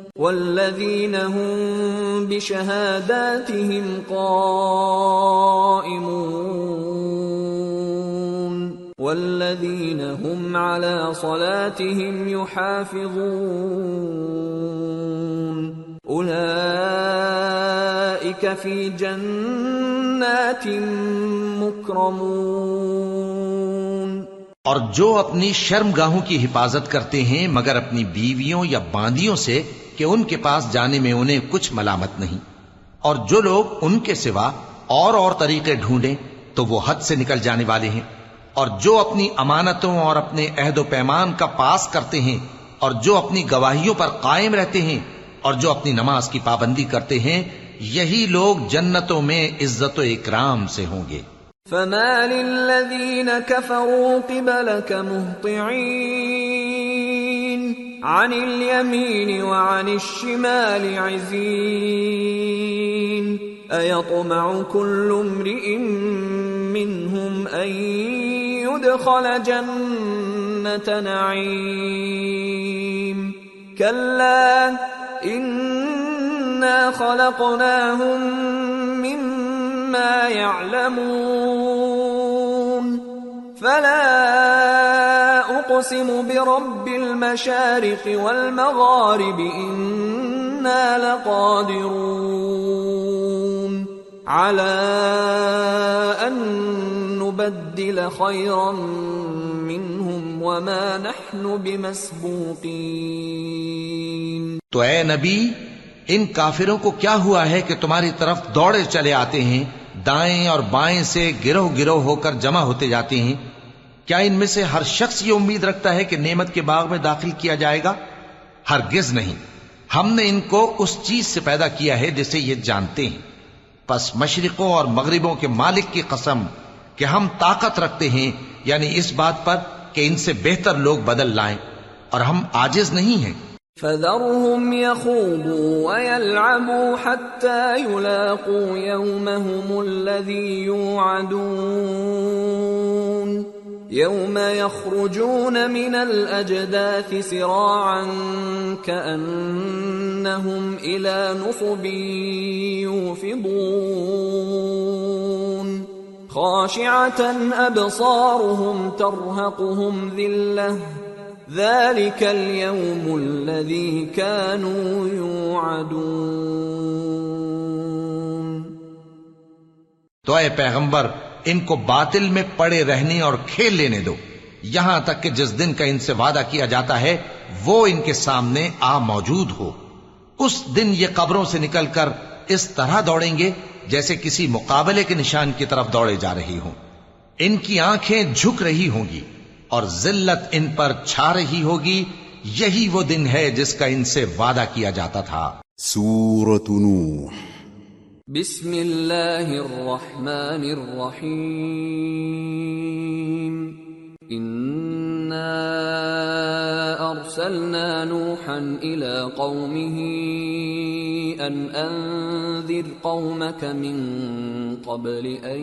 والذين هم بشهاداتهم قائمون والذين هم على صلاتهم يحافظون أولئك في جنات مكرمون اور جو اپنی شرم گاہوں کی حفاظت کرتے ہیں مگر اپنی بیویوں یا باندیوں سے کہ ان کے پاس جانے میں انہیں کچھ ملامت نہیں۔ اور جو لوگ ان کے سوا اور اور طریقے ڈھونڈیں، تو وہ حد سے نکل جانے والے ہیں۔ اور جو اپنی امانتوں اور اپنے عہد و پیمان کا پاس کرتے ہیں، اور جو اپنی گواہیوں پر قائم رہتے ہیں، اور جو اپنی نماز کی پابندی کرتے ہیں، یہی لوگ جنتوں میں عزت و اکرام سے ہوں گے۔ فما للذين كفروا قبلك مهطعين عن اليمين وعن الشمال عزين. أيطمع كل امرئ منهم أن يدخل جنة نعيم. كلا إنا خلقناهم مما يعلمون. فلا أقسم برب المشارق والمغارب، إنا لقادرون. على أن نبدل خيرا منهم وما نحن بمسبوقين. تو اے نبی، ان کافروں کو کیا ہوا ہے کہ تمہاری طرف دوڑے چلے آتے ہیں، دائیں اور بائیں سے گروہ گروہ ہو کر جمع ہوتے جاتے ہیں کیا ان میں سے ہر شخص یہ امید رکھتا ہے کہ نعمت کے باغ میں داخل کیا جائے گا؟ ہرگز نہیں۔ ہم نے ان کو اس چیز سے پیدا کیا ہے جسے یہ جانتے ہیں۔ پس مشرقوں اور مغربوں کے مالک کی قسم کہ ہم طاقت رکھتے ہیں یعنی اس بات پر کہ ان سے بہتر لوگ بدل لائیں، اور ہم آجز نہیں ہیں۔ فذرهم يخوضوا ويلعبوا حتى يلاقوا يومهم الذي يوعدون۔ يوم يخرجون من الأجداث سراعا كأنهم إلى نصب يوفضون. خاشعة أبصارهم ترهقهم ذِلَّةٌ. ذلك اليوم الذي كانوا يوعدون. تو اے پیغمبر ان کو باطل میں پڑے رہنے اور کھیل لینے دو۔ یہاں تک کہ جس دن کا ان سے وعدہ کیا جاتا ہے، وہ ان کے سامنے آ موجود ہو۔ اس دن یہ قبروں سے نکل کر اس طرح دوڑیں گے جیسے کسی مقابلے کے نشان کی طرف دوڑے جا رہی ہوں۔ ان کی آنکھیں جھک رہی ہوں گی اور ذلت ان پر چھا رہی ہوگی۔ یہی وہ دن ہے جس کا ان سے وعدہ کیا جاتا تھا۔ سورة نوح۔ بسم الله الرحمن الرحيم إنا أرسلنا نوحا إلى قومه أن أنذر قومك من قبل أن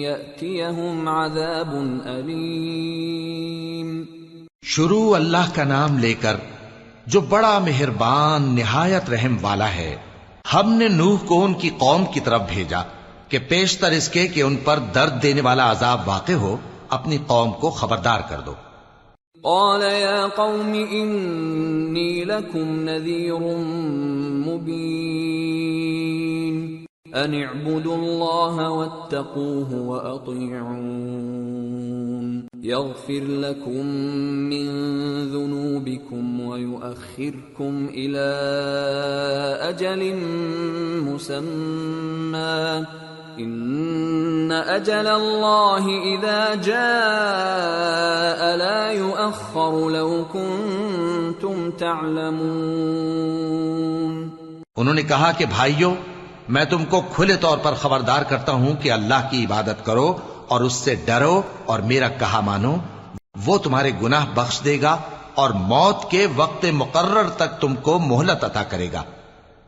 يأتيهم عذاب أليم. شروع اللہ کا نام لے کر جو بڑا مہربان، نہایت رحم والا ہے ہم نے نوح کو ان کی قوم کی طرف بھیجا کہ پیشتر اس کے کہ ان پر درد دینے والا عذاب واقع ہو، اپنی قوم کو خبردار کر دو۔ قال يا قوم إني لكم نذير مبين. أن اعبدوا الله واتقوه وأطيعون. يغفر لكم من ذنوبكم ويؤخركم إلى أجل مسمى. إن أجل الله إذا جاء لا يؤخر لو كنتم تعلمون. انہوں نے کہا کہ بھائیو میں تم کو کھلے طور پر خبردار کرتا ہوں کہ اللہ کی عبادت کرو اور اس سے ڈرو اور میرا کہا مانو، وہ تمہارے گناہ بخش دے گا اور موت کے وقت مقرر تک تم کو مہلت عطا کرے گا۔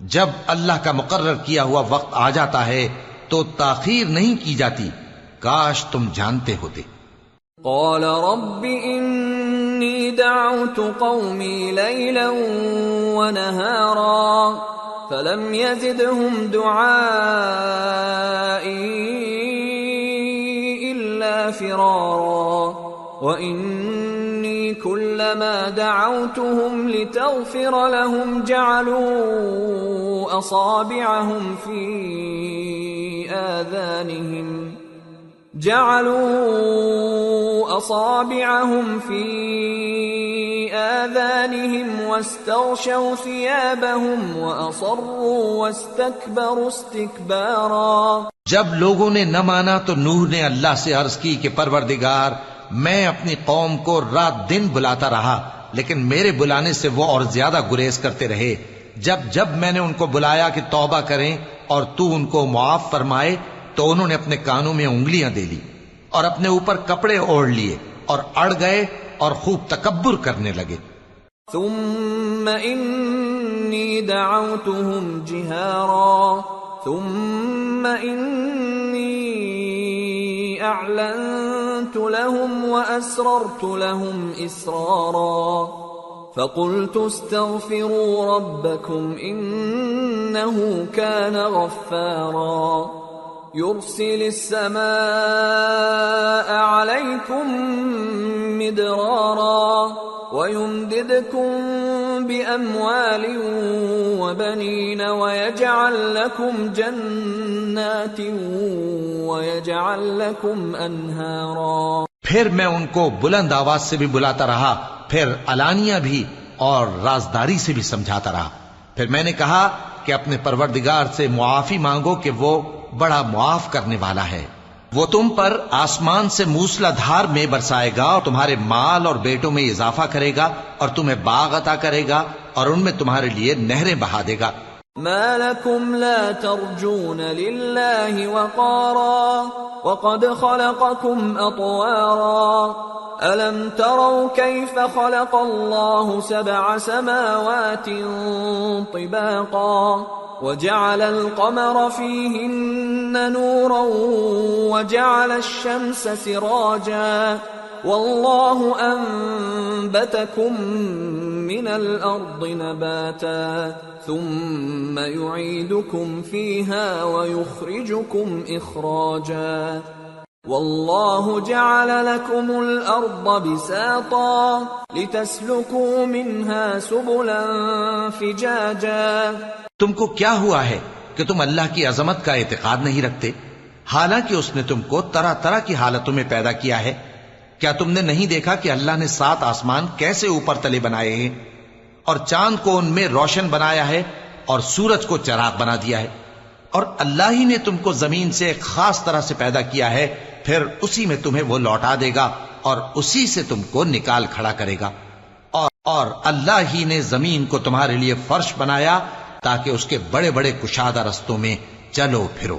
جب اللہ کا مقرر کیا ہوا وقت آ جاتا ہے تو تاخیر نہیں کی جاتی۔ کاش تم جانتے ہوتے۔ قال رب إني دعوت قومي ليلا ونهارا فلم يزدهم دعائي فرارا. وإني كلما دعوتهم لتغفر لهم جعلوا أصابعهم في آذانهم جعلوا أصابعهم في آذانهم واستغشوا ثيابهم وأصروا واستكبروا استكبارا. جب لوگوں نے نہ مانا تو نوح نے اللہ سے عرض کی کہ پروردگار، میں اپنی قوم کو رات دن بلاتا رہا، لیکن میرے بلانے سے وہ اور زیادہ گریز کرتے رہے۔ جب جب میں نے ان کو بلایا کہ توبہ کریں اور تو ان کو معاف فرمائے، تو انہوں نے اپنے کانوں میں انگلیاں دے لی اور اپنے اوپر کپڑے اوڑھ لیے اور اڑ گئے اور خوب تکبر کرنے لگے۔ ثم إني دعوتهم جهارا۔ ثم إني أعلنت لهم وأسررت لهم إسرارا۔ فقلت استغفروا ربكم إنه كان غفارا۔ يرسل السماء عليكم مدرارا ويمددكم بأموال وبنين ويجعل لكم جنات ويجعل لكم أنهارا. پھر میں ان کو بلند آواز سے بھی بلاتا رہا، پھر علانیہ بھی اور رازداری سے بھی سمجھاتا رہا۔ پھر میں نے کہا کہ اپنے پروردگار سے معافی مانگو کہ وہ بڑا معاف کرنے والا ہے۔ وہ تم پر آسمان سے موسلا دھار میں برسائے گا اور تمہارے مال اور بیٹوں میں اضافہ کرے گا اور تمہیں باغ عطا کرے گا اور ان میں تمہارے لیے نہریں بہا دے گا۔ ما لكم لا ترجون لله وقارا وقد خلقكم أطوارا. ألم تروا كيف خلق الله سبع سماوات طباقا وجعل القمر فيهن نورا وجعل الشمس سراجا والله أنبتكم من الأرض نباتا ثم يعيدكم فيها ويخرجكم إخراجا والله جعل لكم الأرض بساطا لتسلكوا منها سبلا فجاجا تم کو کیا ہوا ہے کہ تم اللہ کی عظمت کا اعتقاد نہیں رکھتے؟ حالانکہ اس نے تم کو طرح طرح کی حالتوں میں پیدا کیا ہے کیا تم نے نہیں دیکھا کہ اللہ نے سات آسمان کیسے اوپر تلے بنائے ہیں اور چاند کو ان میں روشن بنایا ہے اور سورج کو چراغ بنا دیا ہے اور اللہ ہی نے تم کو زمین سے ایک خاص طرح سے پیدا کیا ہے پھر اسی میں تمہیں وہ لوٹا دے گا اور اسی سے تم کو نکال کھڑا کرے گا۔ اور, اور اللہ ہی نے زمین کو تمہارے لیے فرش بنایا تاکہ اس کے بڑے بڑے کشادہ رستوں میں چلو پھرو۔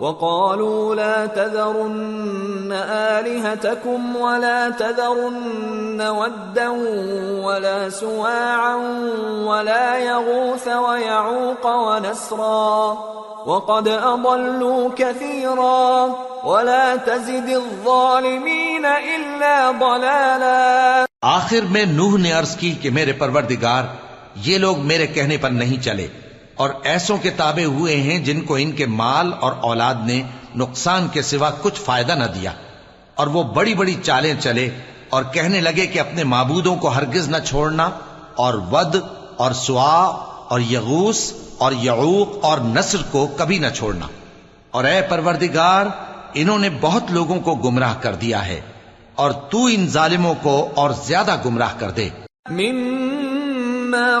وقالوا لا تذرن آلهتكم ولا تذرن ودا ولا سواعا ولا يغوث ويعوق ونسرا وقد أضلوا كثيرا ولا تزد الظالمين إلا ضلالا آخر میں نوح نے عرض کی کہ میرے پروردگار یہ لوگ میرے کہنے پر نہیں چلے۔ اور ایسوں کے تابع ہوئے ہیں جن کو ان کے مال اور اولاد نے نقصان کے سوا کچھ فائدہ نہ دیا۔ اور وہ بڑی بڑی چالیں چلے اور کہنے لگے کہ اپنے معبودوں کو ہرگز نہ چھوڑنا اور ود اور سوا اور یغوس اور یعوق اور نصر کو کبھی نہ چھوڑنا۔ اور اے پروردگار، انہوں نے بہت لوگوں کو گمراہ کر دیا ہے اور تو ان ظالموں کو اور زیادہ گمراہ کر دے۔ مما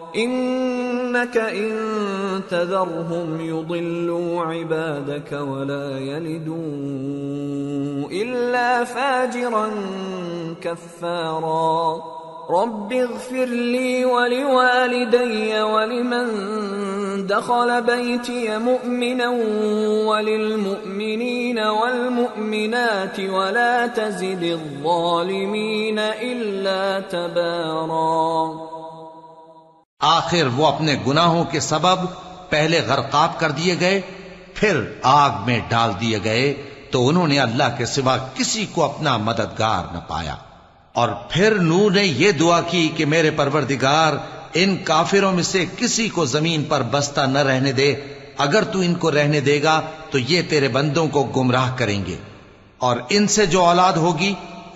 إنك إن تذرهم يضلوا عبادك ولا يلدوا إلا فاجرا كفارا. رب اغفر لي ولوالدي ولمن دخل بيتي مؤمنا وللمؤمنين والمؤمنات ولا تزد الظالمين إلا تبارا. آخر وہ اپنے گناہوں کے سبب پہلے غرقاب کر دیے گئے، پھر آگ میں ڈال دیے گئے، تو انہوں نے اللہ کے سوا کسی کو اپنا مددگار نہ پایا۔ اور پھر نور نے یہ دعا کی کہ میرے پروردگار، ان کافروں میں سے کسی کو زمین پر بستہ نہ رہنے دے۔ اگر تو ان کو رہنے دے گا، تو یہ تیرے بندوں کو گمراہ کریں گے۔ اور ان سے جو اولاد ہوگی،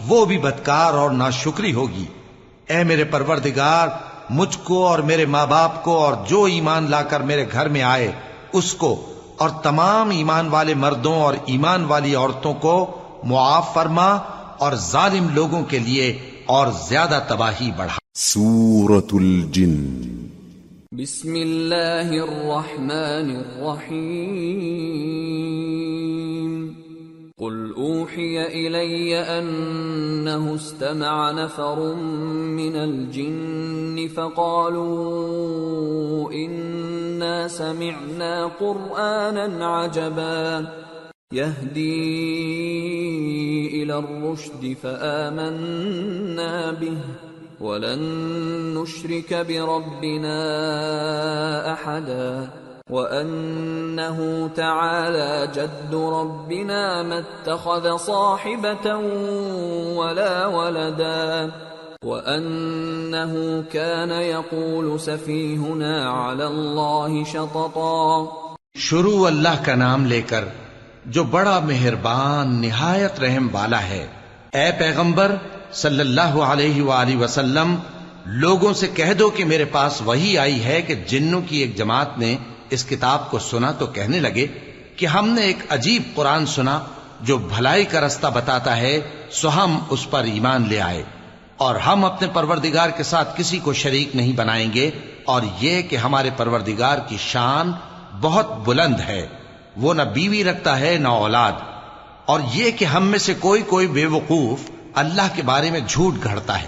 وہ بھی بدکار اور ناشکری ہوگی۔ اے میرے پروردگار مجھ کو اور میرے ماں باپ کو اور جو ایمان لا کر میرے گھر میں آئے اس کو اور تمام ایمان والے مردوں اور ایمان والی عورتوں کو معاف فرما اور ظالم لوگوں کے لیے اور زیادہ تباہی بڑھا۔ سورة الجن۔ بسم اللہ الرحمن الرحیم۔ قل اوحي الي انه استمع نفر من الجن فقالوا انا سمعنا قرانا عجبا يهدي إلى الرشد فامنا به ولن نشرك بربنا احدا وَأَنَّهُ تَعَالَى جَدُّ رَبِّنَا مَا اتَّخَذَ صَاحِبَةً وَلَا وَلَدًا وَأَنَّهُ كَانَ يَقُولُ سَفِيهُنَا عَلَى اللَّهِ شَطَطًا شروع اللہ کا نام لے کر جو بڑا مہربان، نہایت رحم والا ہے۔ اے پیغمبر، صلی اللہ علیہ وآلہ وسلم، لوگوں سے کہہ دو کہ میرے پاس وہی آئی ہے کہ جنوں کی ایک جماعت نے اس کتاب کو سنا تو کہنے لگے کہ ہم نے ایک عجیب قرآن سنا جو بھلائی کا رستہ بتاتا ہے، سو ہم اس پر ایمان لے آئے۔ اور ہم اپنے پروردگار کے ساتھ کسی کو شریک نہیں بنائیں گے۔ اور یہ کہ ہمارے پروردگار کی شان بہت بلند ہے۔ وہ نہ بیوی رکھتا ہے، نہ اولاد۔ اور یہ کہ ہم میں سے کوئی کوئی بے وقوف اللہ کے بارے میں جھوٹ گھڑتا ہے۔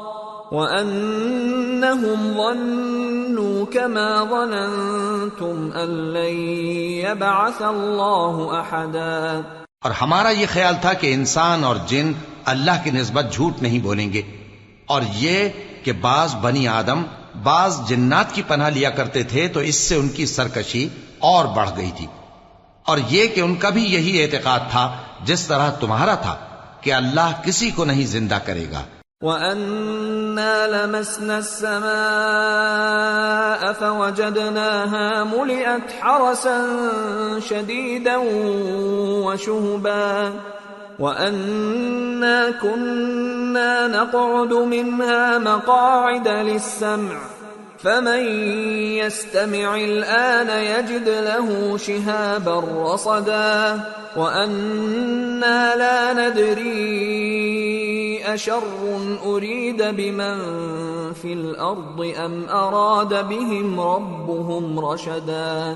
وَأَنَّهُمْ ظَنُّوا كَمَا ظَنَنْتُمْ أَن لَّن يَبْعَثَ اللَّهُ أَحَدًا اور ہمارا یہ خیال تھا کہ انسان اور جن اللہ کی نسبت جھوٹ نہیں بولیں گے۔ اور یہ کہ بعض بنی آدم بعض جنات کی پناہ لیا کرتے تھے تو اس سے ان کی سرکشی اور بڑھ گئی تھی۔ اور یہ کہ ان کا بھی یہی اعتقاد تھا جس طرح تمہارا تھا کہ اللہ کسی کو نہیں زندہ کرے گا۔ وَأَنَّا لَمَسْنَا السَّمَاءَ فَوَجَدْنَاهَا مُلِئَتْ حَرَسًا شَدِيدًا وَشُهُبًا وَأَنَّا كُنَّا نَقْعُدُ مِنْهَا مَقَاعِدَ لِلسَّمْعِ فمن يستمع الآن يجد له شهابا رصدا وأنا لا ندري أشر أريد بمن في الأرض أم أراد بهم ربهم رشدا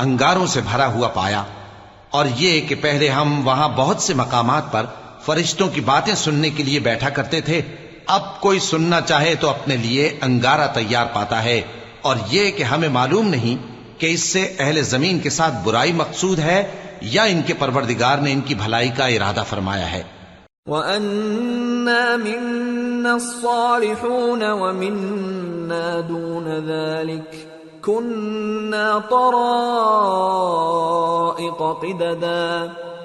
انگاروں سے بھرا ہوا پایا اور یہ کہ پہلے ہم وہاں بہت سے مقامات پر فرشتوں کی باتیں سننے کے لیے بیٹھا کرتے تھے۔ اب کوئی سننا چاہے تو اپنے لیے انگارہ تیار پاتا ہے۔ اور یہ کہ ہمیں معلوم نہیں کہ اس سے اہل زمین کے ساتھ برائی مقصود ہے یا ان کے پروردگار نے ان کی بھلائی کا ارادہ فرمایا ہے۔ وَأَنَّا مِنَّا الصَّالِحُونَ وَمِنَّا دُونَ ذَلِكَ كُنَّا طَرَائِقَ قِدَدًا۔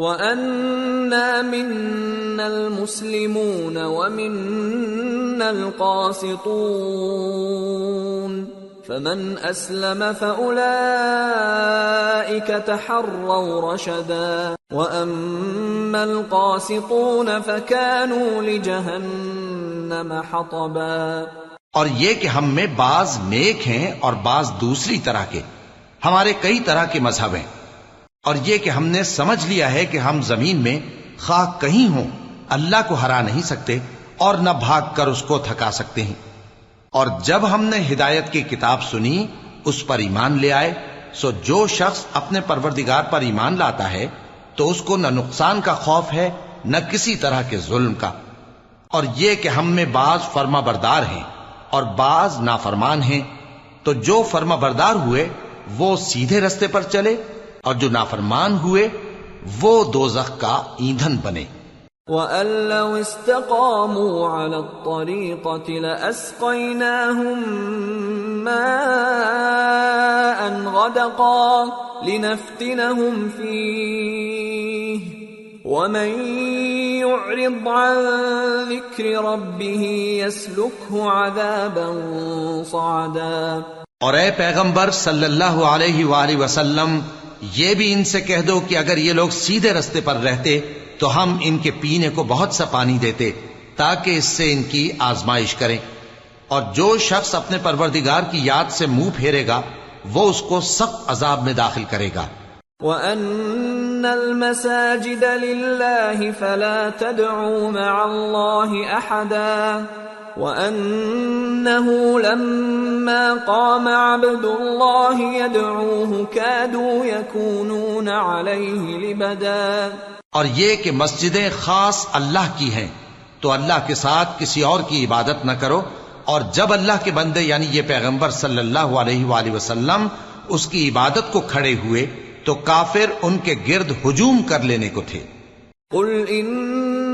وَأَنَّا مِنَّا الْمُسْلِمُونَ وَمِنَّا الْقَاسِطُونَ فمن اسلم فاولئك تحروا رشدا واما القاسطون فكانوا لجهنم حطبا اور یہ کہ ہم میں بعض نیک ہیں اور بعض دوسری طرح کے، ہمارے کئی طرح کے مذہب ہیں۔ اور یہ کہ ہم نے سمجھ لیا ہے کہ ہم زمین میں خواہ کہیں ہوں، اللہ کو ہرا نہیں سکتے اور نہ بھاگ کر اس کو تھکا سکتے ہیں۔ اور جب ہم نے ہدایت کی کتاب سنی، اس پر ایمان لے آئے، سو جو شخص اپنے پروردگار پر ایمان لاتا ہے، تو اس کو نہ نقصان کا خوف ہے، نہ کسی طرح کے ظلم کا۔ اور یہ کہ ہم میں بعض فرما بردار ہیں اور بعض نافرمان ہیں، تو جو فرما بردار ہوئے، وہ سیدھے رستے پر چلے اور جو نافرمان ہوئے وہ دوزخ کا ایندھن بنے۔ وَأَن لَّوْ اسْتَقَامُوا عَلَى الطَّرِيقَةِ لَأَسْقَيْنَاهُم مَّاءً غَدَقًا لِّنَفْتِنَهُمْ فِيهِ وَمَن يُعْرِضْ عَن ذِكْرِ رَبِّهِ يَسْلُكْهُ عَذَابًا صَعَدًا۔ اور اے پیغمبر صلی اللہ علیہ وآلہ وسلم یہ بھی ان سے کہہ دو کہ اگر یہ لوگ سیدھے رستے پر رہتے تو ہم ان کے پینے کو بہت سا پانی دیتے تاکہ اس سے ان کی آزمائش کریں۔ اور جو شخص اپنے پروردگار کی یاد سے منہ پھیرے گا، وہ اس کو سخت عذاب میں داخل کرے گا۔ وَأَنَّ الْمَسَاجِدَ لِلَّهِ فَلَا تَدْعُوا مَعَ اللَّهِ أَحَدًا۔ وَأَنَّهُ لَمَّا قَامَ عَبْدُ اللَّهِ يَدْعُوهُ كَادُوا يَكُونُونَ عَلَيْهِ لِبَدًا۔ اور یہ کہ مسجدیں خاص اللہ کی ہیں تو اللہ کے ساتھ کسی اور کی عبادت نہ کرو۔ اور جب اللہ کے بندے یعنی یہ پیغمبر صلی اللہ علیہ وآلہ وسلم اس کی عبادت کو کھڑے ہوئے تو کافر ان کے گرد ہجوم کر لینے کو تھے۔ قل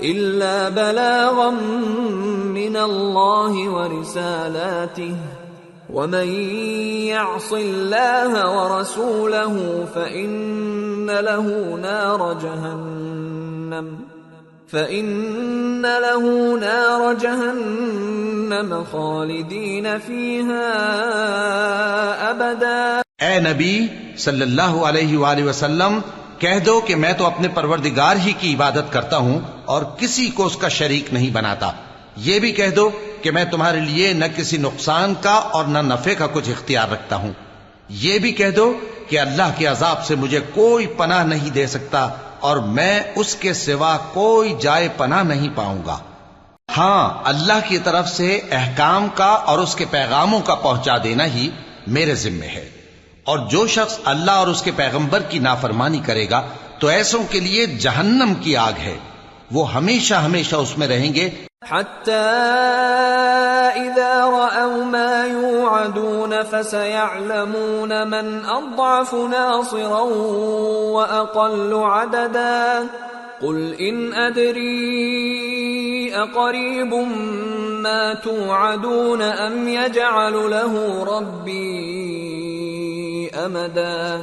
الا بلاغا من الله ورسالاته. ومن يعص الله ورسوله فإن له نار جهنم. فإن له نار جهنم خالدين فيها أبدا. اے نبی صلی اللہ علیہ وآلہ وسلم، کہہ دو کہ میں تو اپنے پروردگار ہی کی عبادت کرتا ہوں اور کسی کو اس کا شریک نہیں بناتا۔ یہ بھی کہہ دو کہ میں تمہارے لیے نہ کسی نقصان کا اور نہ نفع کا کچھ اختیار رکھتا ہوں۔ یہ بھی کہہ دو کہ اللہ کے عذاب سے مجھے کوئی پناہ نہیں دے سکتا اور میں اس کے سوا کوئی جائے پناہ نہیں پاؤں گا۔ ہاں اللہ کی طرف سے احکام کا اور اس کے پیغاموں کا پہنچا دینا ہی میرے ذمے ہے۔ اور جو شخص اللہ اور اس کے پیغمبر کی نافرمانی کرے گا تو ایسوں کے لیے جہنم کی آگ ہے۔ وہ ہمیشہ ہمیشہ اس میں رہیں گے حتى إذا رأوا ما يوعدون فسيعلمون من أضعف ناصرا وأقل عددا. قل إن أدري أقريب ما توعدون أم يجعل له ربي أمدا.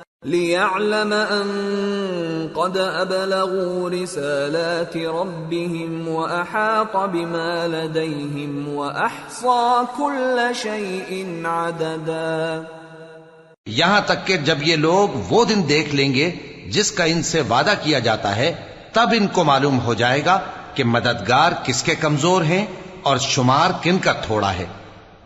ليعلم ان قد ابلغوا رسالات ربهم واحاط بما لديهم واحصى كل شيء عددا۔ یہاں تک کہ جب یہ لوگ وہ دن دیکھ لیں گے جس کا ان سے وعدہ کیا جاتا ہے، تب ان کو معلوم ہو جائے گا کہ مددگار کس کے کمزور ہیں اور شمار کن کا تھوڑا ہے۔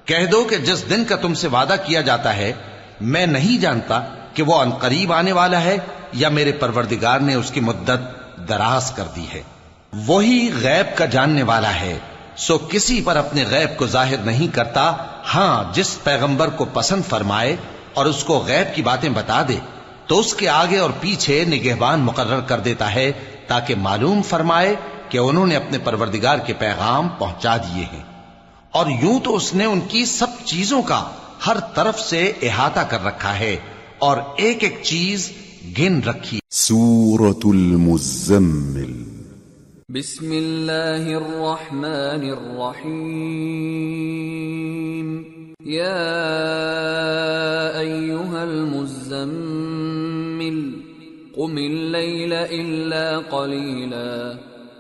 کہہ دو کہ جس دن کا تم سے وعدہ کیا جاتا ہے، میں نہیں جانتا کہ وہ ان قریب آنے والا ہے یا میرے پروردگار نے اس کی مدت دراز کر دی ہے۔ وہی غیب کا جاننے والا ہے۔ سو کسی پر اپنے غیب کو ظاہر نہیں کرتا۔ ہاں جس پیغمبر کو پسند فرمائے اور اس کو غیب کی باتیں بتا دے، تو اس کے آگے اور پیچھے نگہبان مقرر کر دیتا ہے تاکہ معلوم فرمائے کہ انہوں نے اپنے پروردگار کے پیغام پہنچا دیے ہیں۔ اور یوں تو اس نے ان کی سب چیزوں کا ہر طرف سے احاطہ کر رکھا ہے۔ اور ایک ایک چیز گن رکھی۔ سورة المزمل۔ بسم اللہ الرحمن الرحیم يا أيها المزمل قم الليل إلا قليلا.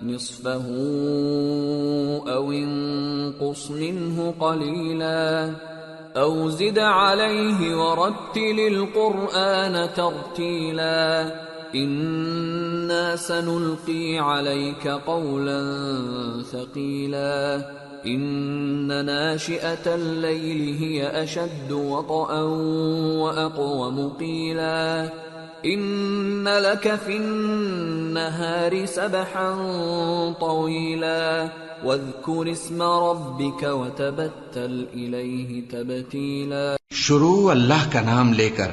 نصفه أو انقص منه قليلا. أو زد عليه ورتل القرآن ترتيلا. إنا سنلقي عليك قولا ثقيلا. ان ناشئه الليل هي اشد وطئا واقوم قيلا ان لك في النهار سبحا طويلا. واذكر اسم ربك وتبتل اليه تبتيلا. شروع اللہ کا نام لے کر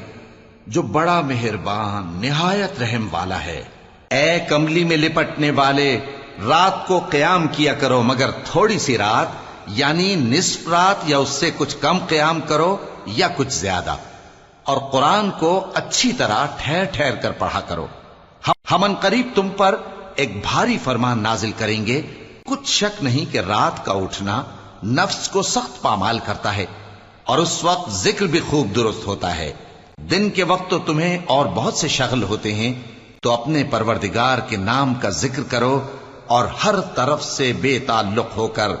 جو بڑا مہربان، نہایت رحم والا ہے، اے کملی میں لپٹنے والے رات کو قیام کیا کرو، مگر تھوڑی سی رات یعنی نصف رات یا اس سے کچھ کم قیام کرو یا کچھ زیادہ۔ اور قرآن کو اچھی طرح ٹھہر ٹھہر کر پڑھا کرو۔ ہم ان قریب تم پر ایک بھاری فرمان نازل کریں گے۔ کچھ شک نہیں کہ رات کا اٹھنا نفس کو سخت پامال کرتا ہے، اور اس وقت ذکر بھی خوب درست ہوتا ہے۔ دن کے وقت تو تمہیں اور بہت سے شغل ہوتے ہیں، تو اپنے پروردگار کے نام کا ذکر کرو۔ اور ہر طرف سے بے تعلق ہو کر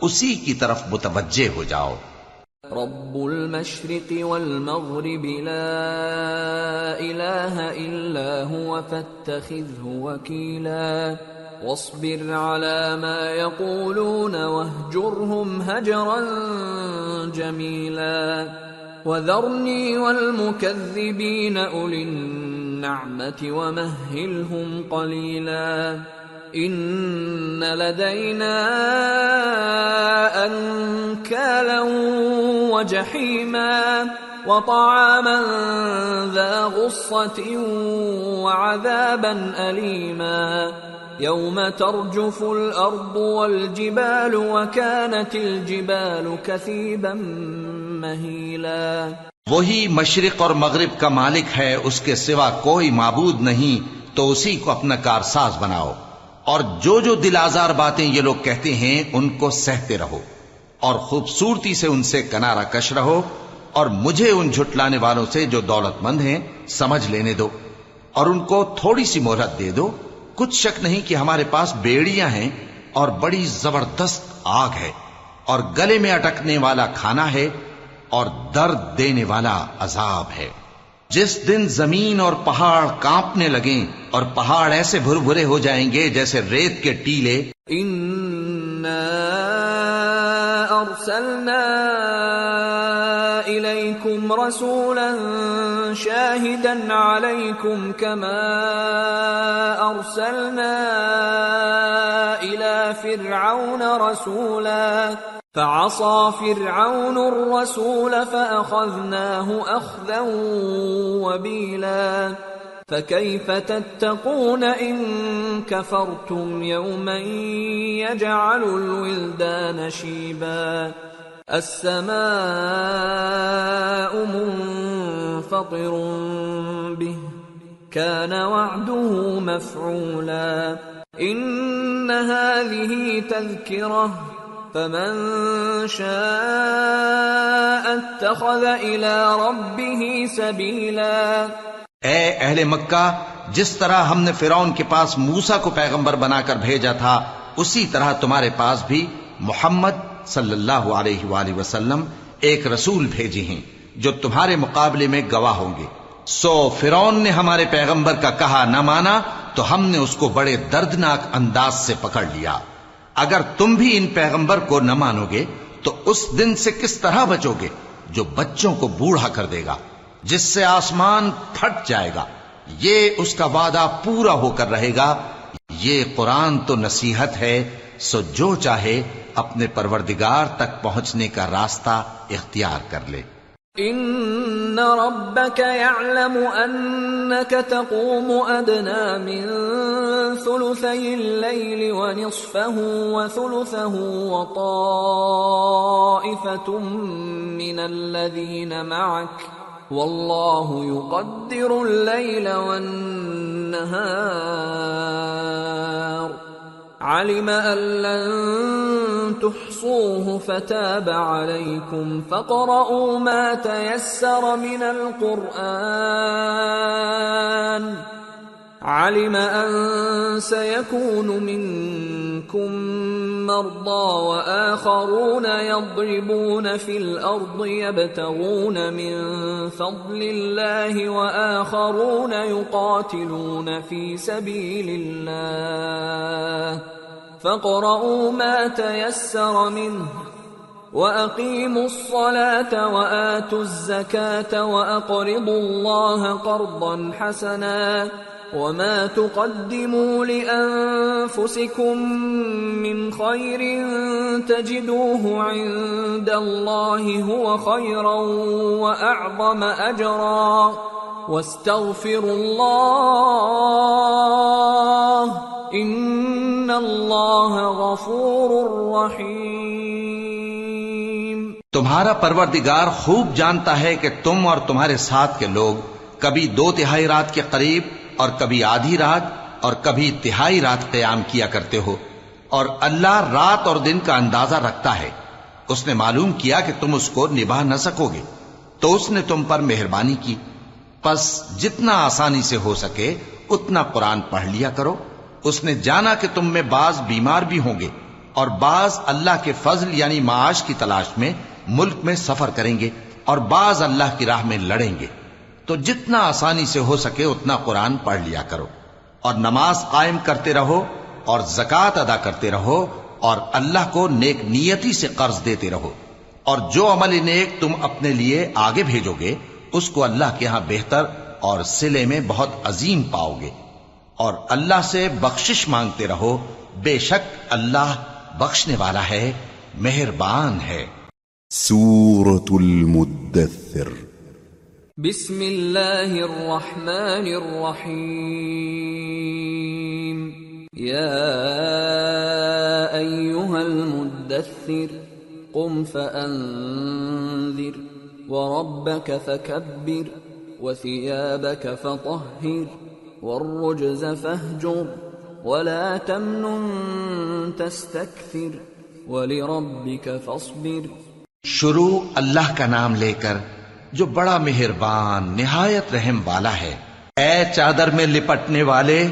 اسی کی طرف متوجہ ہو جاؤ۔ رب المشرق والمغرب لا إله إلا هو فاتخذه وكيلا۔ واصبر على ما يقولون واهجرهم هجرا جميلا۔ وذرني والمكذبين أولي النعمة ومهلهم قليلاً۔ إن لدينا أنكالا وجحيما وطعاما ذا غصة وعذابا أليما يوم ترجف الأرض والجبال وكانت الجبال كثيبا مهيلا وہی مشرق اور مغرب کا مالک ہے اس کے سوا کوئی معبود نہیں تو اسی کو اپنا کارساز بناؤ۔ اور جو جو دل آزار باتیں یہ لوگ کہتے ہیں، ان کو سہتے رہو اور خوبصورتی سے ان سے کنارا کش رہو اور مجھے ان جھٹلانے والوں سے جو دولت مند ہیں، سمجھ لینے دو اور ان کو تھوڑی سی مہرت دے دو۔ کچھ شک نہیں کہ ہمارے پاس بیڑیاں ہیں اور بڑی زبردست آگ ہے اور گلے میں اٹکنے والا کھانا ہے اور درد دینے والا عذاب ہے۔ جس دن زمین اور پہاڑ کانپنے لگیں اور پہاڑ ایسے بھر بھرے ہو جائیں گے جیسے ریت کے ٹیلے۔ ارسلنا الیکم رسولا شاهدا عليكم كما أرسلنا إلى فرعون رسولا۔ فعصى فرعون الرسول فأخذناه أخذا وبيلا. فكيف تتقون إن كفرتم يوما يجعل الولدان شيبا. السماء منفطر به كان وعده مفعولا. إن هذه تذكرة فمن شاء اتخذ إلى ربه سبيلا۔ اے اہل مکہ، جس طرح ہم نے فرعون کے پاس موسا کو پیغمبر بنا کر بھیجا تھا، اسی طرح تمہارے پاس بھی محمد صلی اللہ علیہ وآلہ وسلم ایک رسول بھیجی ہیں، جو تمہارے مقابلے میں گواہ ہوں گے۔ سو فرعون نے ہمارے پیغمبر کا کہا نہ مانا، تو ہم نے اس کو بڑے دردناک انداز سے پکڑ لیا۔ اگر تم بھی ان پیغمبر کو نہ مانو گے تو اس دن سے کس طرح بچو گے جو بچوں کو بوڑھا کر دے گا، جس سے آسمان پھٹ جائے گا؟ یہ اس کا وعدہ پورا ہو کر رہے گا۔ یہ قرآن تو نصیحت ہے، سو جو چاہے اپنے پروردگار تک پہنچنے کا راستہ اختیار کر لے۔ ان ربك يعلم انك تقوم ادنى من ثلثي الليل ونصفه وثلثه وطائفة من الذين معك والله يقدر الليل والنهار علم أن لن تحصوه فتاب عليكم فاقرؤوا ما تيسر من القرآن. علم أن سيكون منكم مرضى وآخرون يضربون في الأرض يبتغون من فضل الله وآخرون يقاتلون في سبيل الله. فاقرؤوا ما تيسر منه وأقيموا الصلاة وآتوا الزكاة وأقرضوا الله قرضا حسنا وما تقدموا لانفسكم من خير تجدوه عند الله هو خيرا واعظم اجرا واستغفروا الله ان الله غفور رحيم تمہارا پروردگار خوب جانتا ہے کہ تم اور تمہارے ساتھ کے لوگ کبھی دو تہائی رات کے قریب اور کبھی آدھی رات اور کبھی تہائی رات قیام کیا کرتے ہو اور اللہ رات اور دن کا اندازہ رکھتا ہے۔ اس نے معلوم کیا کہ تم اس کو نبھا نہ سکو گے۔ تو اس نے تم پر مہربانی کی۔ پس جتنا آسانی سے ہو سکے، اتنا قرآن پڑھ لیا کرو۔ اس نے جانا کہ تم میں بعض بیمار بھی ہوں گے اور بعض اللہ کے فضل یعنی معاش کی تلاش میں ملک میں سفر کریں گے اور بعض اللہ کی راہ میں لڑیں گے۔ تو جتنا آسانی سے ہو سکے اتنا قرآن پڑھ لیا کرو اور نماز قائم کرتے رہو اور زکات ادا کرتے رہو اور اللہ کو نیک نیتی سے قرض دیتے رہو اور جو عمل نیک تم اپنے لیے آگے بھیجو گے، اس کو اللہ کے ہاں بہتر اور سلے میں بہت عظیم پاؤ گے۔ اور اللہ سے بخشش مانگتے رہو، بے شک اللہ بخشنے والا ہے، مہربان ہے۔ سورة المدثر۔ بسم الله الرحمن الرحيم. يا أيها المدثر قم فأنذر وربك فكبر وثيابك فطهر والرجز فاهجر ولا تمنن تستكثر ولربك فاصبر. شروع اللہ کا نام لے کر جو بڑا مہربان، نہایت رحم والا ہے۔ اے چادر میں لپٹنے والے،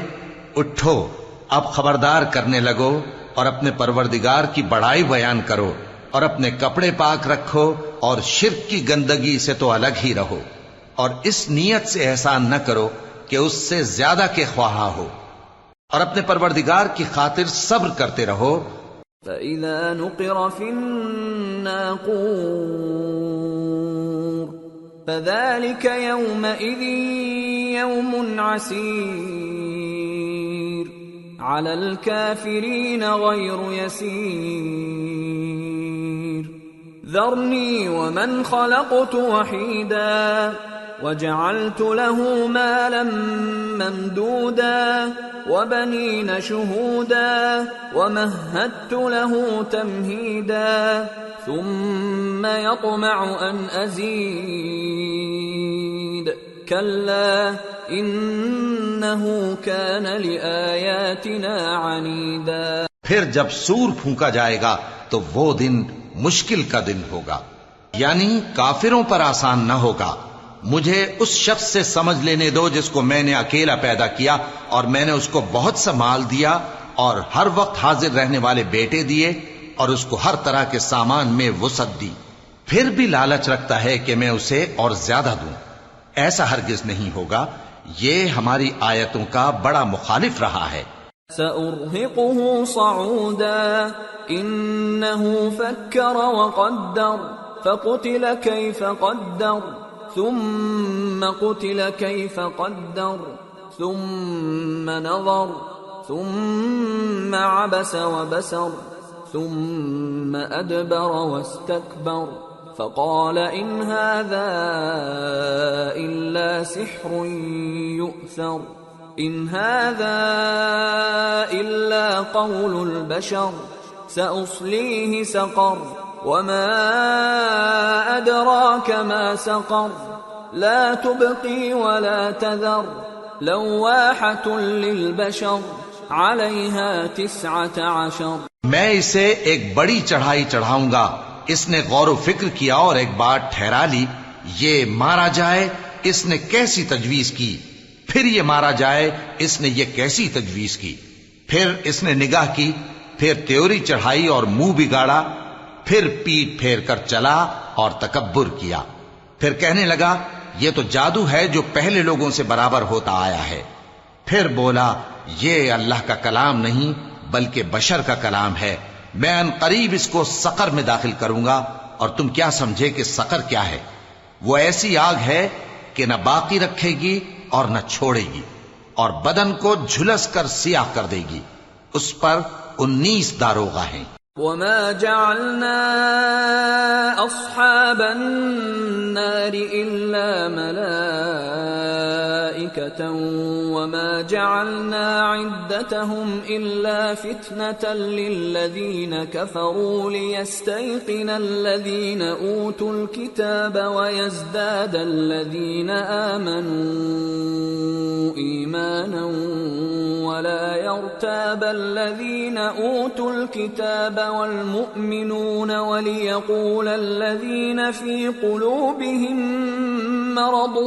اٹھو، اب خبردار کرنے لگو اور اپنے پروردگار کی بڑائی بیان کرو اور اپنے کپڑے پاک رکھو اور شرک کی گندگی سے تو الگ ہی رہو۔ اور اس نیت سے احسان نہ کرو کہ اس سے زیادہ کے خواہاں ہو۔ اور اپنے پروردگار کی خاطر صبر کرتے رہو۔ فَإِذَا نُقِرَ فِي النَّاقُورِ فذلك يومئذ يوم عسير. على الكافرين غير يسير. ذرني ومن خلقت وحيدا. وجعلت له مالا ممدودا وبنين شهودا ومهدت له تمهيدا ثم يطمع أن أزيد. كلا إنه كان لآياتنا عنيدا. پھر جب سور پھونکا جائے گا تو وہ دن مشکل کا دن ہوگا یعنی کافروں پر آسان نہ ہوگا۔ مجھے اس شخص سے سمجھ لینے دو جس کو میں نے اکیلا پیدا کیا اور میں نے اس کو بہت سا مال دیا اور ہر وقت حاضر رہنے والے بیٹے دیے اور اس کو ہر طرح کے سامان میں وسعت دی۔ پھر بھی لالچ رکھتا ہے کہ میں اسے اور زیادہ دوں۔ ایسا ہرگز نہیں ہوگا۔ یہ ہماری آیتوں کا بڑا مخالف رہا ہے۔ سأرهقه صعودا۔ إنه فكر وقدر۔ فقتل كيف قدر۔ ثم قتل كيف قدر ثم نظر ثم عبس وبسر ثم أدبر واستكبر. فقال إن هذا إلا سحر يؤثر إن هذا إلا قول البشر سأصليه سقر. وما أدراك ما سقر لا تبقي ولا تذر لواحة للبشر عليها تسعة عشر میں اسے ایک بڑی چڑھائی چڑھاؤں گا۔ اس نے غور و فکر کیا اور ایک بات ٹھہرا لی۔ یہ مارا جائے، اس نے کیسی تجویز کی؟ پھر یہ مارا جائے، اس نے یہ کیسی تجویز کی؟ پھر اس نے نگاہ کی، پھر تیوری چڑھائی اور منہ بگاڑا۔ پھر پیٹ پھیر کر چلا اور تکبر کیا۔ پھر کہنے لگا، یہ تو جادو ہے جو پہلے لوگوں سے برابر ہوتا آیا ہے۔ پھر بولا، یہ اللہ کا کلام نہیں، بلکہ بشر کا کلام ہے۔ میں ان قریب اس کو سقر میں داخل کروں گا۔ اور تم کیا سمجھے کہ سقر کیا ہے؟ وہ ایسی آگ ہے کہ نہ باقی رکھے گی اور نہ چھوڑے گی، اور بدن کو جھلس کر سیاہ کر دے گی۔ اس پر انیس داروغہ ہیں۔ وما جعلنا اصحاب النار الا ملائكه وما جعلنا عدتهم إلا فتنة للذين كفروا ليستيقن الذين أوتوا الكتاب ويزداد الذين آمنوا إيمانا ولا يرتاب الذين أوتوا الكتاب والمؤمنون وليقول الذين في قلوبهم مرض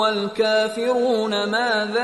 والكافرون ماذا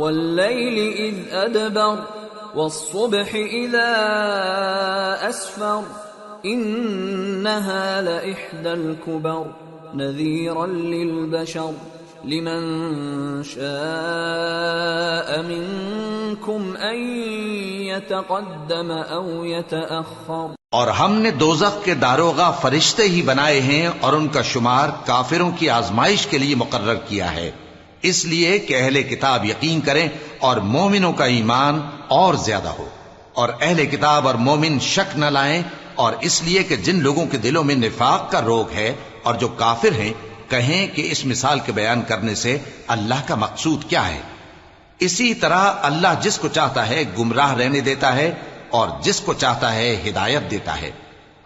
والليل إذ أدبر والصبح إذا أسفر إنها لإحدى الكبر نذيرا للبشر لمن شاء منكم أن يتقدم أو يتأخر. اور ہم نے دوزخ کے داروغہ فرشتے ہی بنائے ہیں اور ان کا شمار کافروں کی آزمائش کے لیے مقرر کیا ہے۔ اس لیے کہ اہل کتاب یقین کریں اور مومنوں کا ایمان اور زیادہ ہو اور اہل کتاب اور مومن شک نہ لائیں اور اس لیے کہ جن لوگوں کے دلوں میں نفاق کا روگ ہے اور جو کافر ہیں، کہیں کہ اس مثال کے بیان کرنے سے اللہ کا مقصود کیا ہے۔ اسی طرح اللہ جس کو چاہتا ہے گمراہ رہنے دیتا ہے اور جس کو چاہتا ہے ہدایت دیتا ہے۔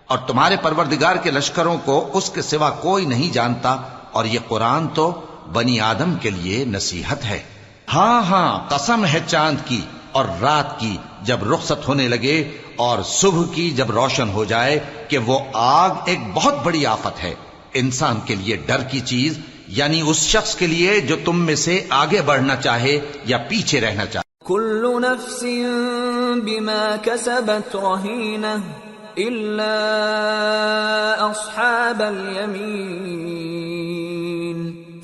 اور تمہارے پروردگار کے لشکروں کو اس کے سوا کوئی نہیں جانتا اور یہ قرآن تو بنی آدم کے لیے نصیحت ہے۔ ہاں ہاں قسم ہے چاند کی اور رات کی جب رخصت ہونے لگے اور صبح کی جب روشن ہو جائے کہ وہ آگ ایک بہت بڑی آفت ہے۔ انسان کے لیے ڈر کی چیز یعنی اس شخص کے لیے جو تم میں سے آگے بڑھنا چاہے یا پیچھے رہنا چاہے۔ كل نفس بما كسبت رهينة إلا أصحاب اليمين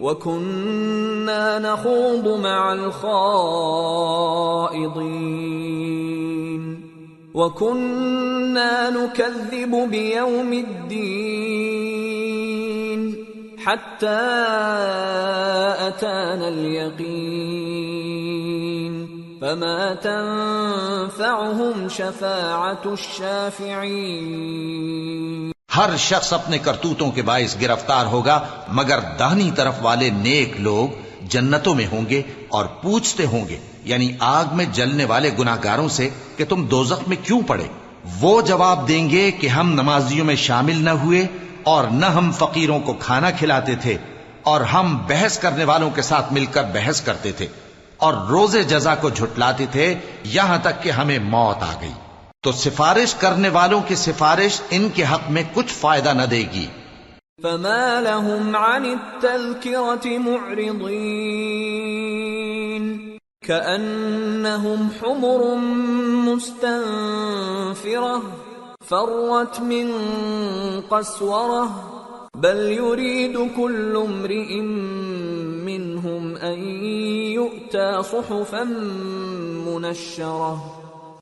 وكنا نخوض مع الخائضين. وكنا نكذب بيوم الدين حتى أتانا اليقين. فما تنفعهم شفاعة الشافعين. ہر شخص اپنے کرتوتوں کے باعث گرفتار ہوگا، مگر دہنی طرف والے نیک لوگ جنتوں میں ہوں گے اور پوچھتے ہوں گے یعنی آگ میں جلنے والے گناہگاروں سے کہ تم دوزخ میں کیوں پڑے؟ وہ جواب دیں گے کہ ہم نمازیوں میں شامل نہ ہوئے اور نہ ہم فقیروں کو کھانا کھلاتے تھے اور ہم بحث کرنے والوں کے ساتھ مل کر بحث کرتے تھے اور روز جزا کو جھٹلاتے تھے، یہاں تک کہ ہمیں موت آ گئی۔ تو سفارش کرنے والوں کی سفارش ان کے حق میں کچھ فائدہ نہ دے گی فما لهم عن التذكرة معرضين كأنهم حمر مستنفرة فرت من قسورة بل يريد كل امرئ منهم أن يؤتى صحفا منشرة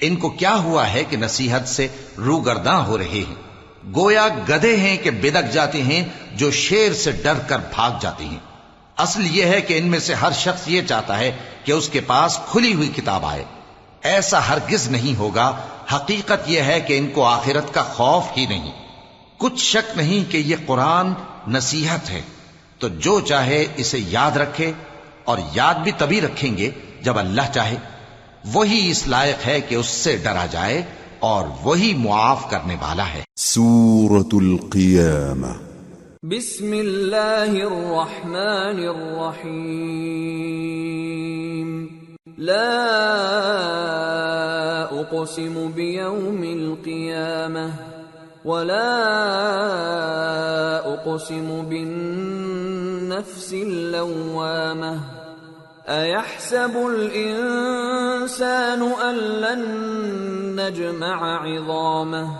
ان کو کیا ہوا ہے کہ نصیحت سے روگرداں ہو رہے ہیں؟ گویا گدے ہیں کہ بدک جاتے ہیں، جو شیر سے ڈر کر بھاگ جاتے ہیں۔ اصل یہ ہے کہ ان میں سے ہر شخص یہ چاہتا ہے کہ اس کے پاس کھلی ہوئی کتاب آئے۔ ایسا ہرگز نہیں ہوگا۔ حقیقت یہ ہے کہ ان کو آخرت کا خوف ہی نہیں۔ کچھ شک نہیں کہ یہ قرآن نصیحت ہے۔ تو جو چاہے اسے یاد رکھے اور یاد بھی تبھی رکھیں گے جب اللہ چاہے۔ وہی اس لائق ہے کہ اس سے ڈرا جائے اور وہی معاف کرنے والا ہے۔ سورة القيامة۔ بسم الله الرحمن الرحيم لا أقسم بيوم القيامة ولا أقسم بالنفس اللوامة۔ أيحسب الإنسان أن لن نجمع عظامه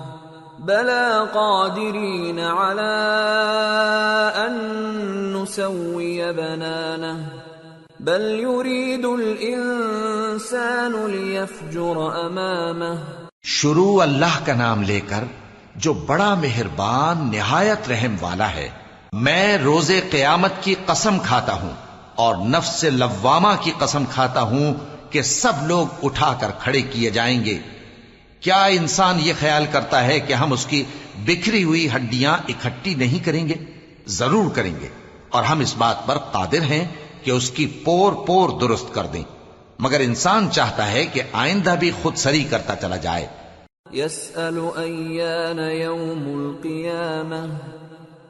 بلى قادرين على أن نسوي بنانه بل يريد الإنسان ليفجر أمامه شروع اللہ کا نام لے کر جو بڑا مہربان، نہایت رحم والا ہے، میں روز قیامت کی قسم کھاتا ہوں۔ اور نفس لوامہ کی قسم کھاتا ہوں کہ سب لوگ اٹھا کر کھڑے کیے جائیں گے۔ کیا انسان یہ خیال کرتا ہے کہ ہم اس کی بکھری ہوئی ہڈیاں اکٹھی نہیں کریں گے؟ ضرور کریں گے۔ اور ہم اس بات پر قادر ہیں کہ اس کی پور پور درست کر دیں۔ مگر انسان چاہتا ہے کہ آئندہ بھی خود سری کرتا چلا جائے۔ يسأل أيان يوم القيامة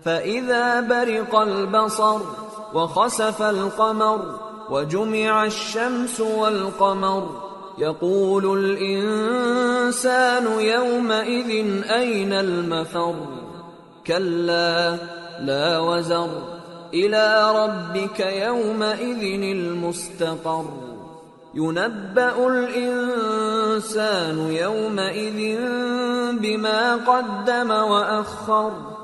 فإذا برق البصر وخسف القمر وجمع الشمس والقمر. يقول الإنسان يومئذ أين المفر؟ كلا لا وزر. إلى ربك يومئذ المستقر. ينبأ الإنسان يومئذ بما قدم وأخر.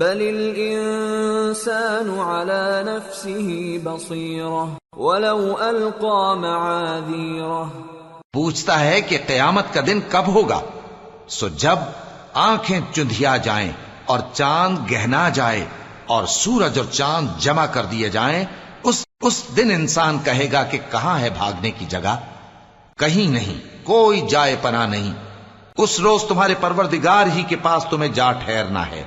بل الإنسان على نفسه بصيرة ولو ألقى معاذيره پوچھتا ہے کہ قیامت کا دن کب ہوگا؟ سو جب آنکھیں چندھیا جائیں اور چاند گہنا جائے اور سورج اور چاند جمع کر دیے جائیں، اس اس دن انسان کہے گا کہ کہاں ہے بھاگنے کی جگہ؟ کہیں نہیں، کوئی جائے پناہ نہیں۔ اس روز تمہارے پروردگار ہی کے پاس تمہیں جا ٹھہرنا ہے۔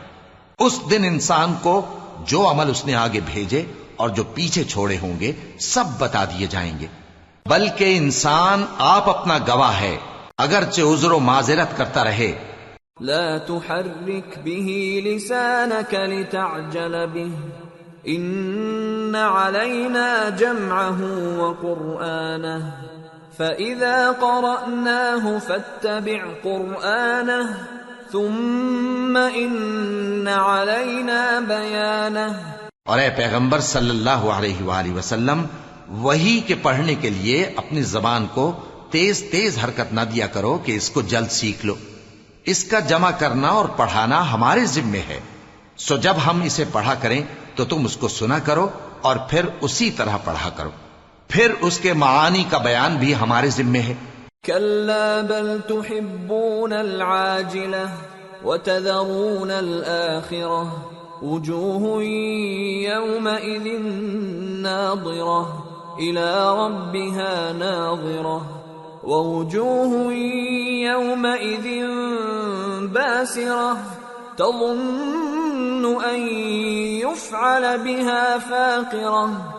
اس دن انسان کو جو عمل اس نے آگے بھیجے اور جو پیچھے چھوڑے ہوں گے، سب بتا دیے جائیں گے۔ بلکہ انسان آپ اپنا گواہ ہے، اگرچہ عذر و معذرت کرتا رہے۔ لا تحرك به لسانك لتعجل به إن علينا جمعه وقرآنه، فإذا قرأناه فاتبع قرآنه ثم إن علينا بيانه اور اے پیغمبر صلی اللہ علیہ وآلہ وسلم، وہی کے پڑھنے کے لیے اپنی زبان کو تیز تیز حرکت نہ دیا کرو کہ اس کو جلد سیکھ لو۔ اس کا جمع کرنا اور پڑھانا ہمارے ذمے ہے۔ سو جب ہم اسے پڑھا کریں تو تم اس کو سنا کرو اور پھر اسی طرح پڑھا کرو۔ پھر اس کے معانی کا بیان بھی ہمارے ذمے ہے۔ كلا بل تحبون العاجلة وتذرون الآخرة وجوه يومئذ ناظرة إلى ربها ناظرة ووجوه يومئذ باسرة تظن أن يفعل بها فاقرة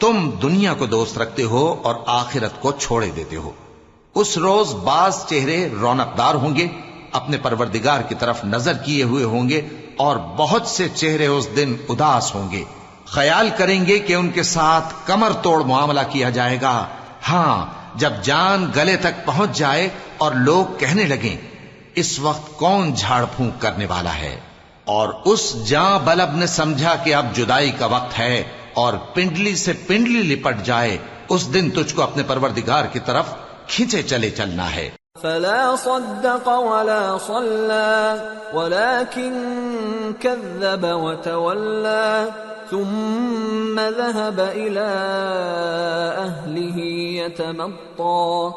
تم دنیا کو دوست رکھتے ہو اور آخرت کو چھوڑے دیتے ہو۔ اس روز بعض چہرے رونقدار ہوں گے، اپنے پروردگار کی طرف نظر کیے ہوئے ہوں گے اور بہت سے چہرے اس دن اداس ہوں گے۔ خیال کریں گے کہ ان کے ساتھ کمر توڑ معاملہ کیا جائے گا۔ ہاں جب جان گلے تک پہنچ جائے اور لوگ کہنے لگیں، اس وقت کون جھاڑ پھونک کرنے والا ہے؟ اور اس جاں بلب نے سمجھا کہ اب جدائی کا وقت ہے اور پنڈلی سے پنڈلی لپٹ جائے، اس دن تجھ کو اپنے پروردگار کی طرف کھینچے چلے چلنا ہے۔ فلا صدق ولا صلى ولكن كذب وتولى ثم ذهب إلى أهله يتمطى،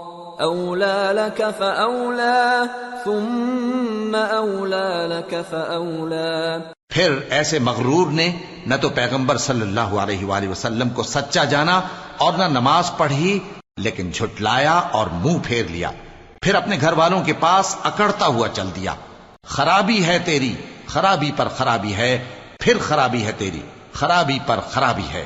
أولى لك فأولى، ثم أولى لك فأولى۔ پھر ایسے مغرور نے نہ تو پیغمبر صلی اللہ علیہ وآلہ وسلم کو سچا جانا اور نہ نماز پڑھی، لیکن جھٹلایا اور منہ پھیر لیا۔ پھر اپنے گھر والوں کے پاس اکڑتا ہوا چل دیا۔ خرابی ہے تیری، خرابی پر خرابی ہے، پھر خرابی ہے تیری، خرابی پر خرابی ہے۔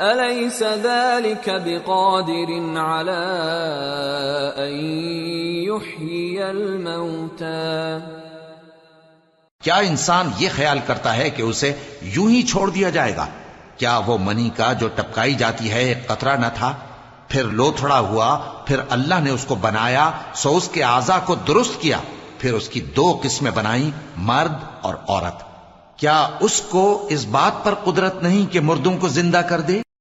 أليس ذلك بقادر على أن يحيي الموتى؟ کیا انسان یہ خیال کرتا ہے کہ اسے یوں ہی چھوڑ دیا جائے گا؟ کیا وہ منی کا جو ٹپکائی جاتی ہے ایک قطرہ نہ تھا؟ پھر لوتھڑا ہوا، پھر اللہ نے اس کو بنایا، سو اس کے اعضا کو درست کیا، پھر اس کی دو قسمیں بنائی مرد اور عورت۔ کیا اس کو اس بات پر قدرت نہیں کہ مردوں کو زندہ کر دے؟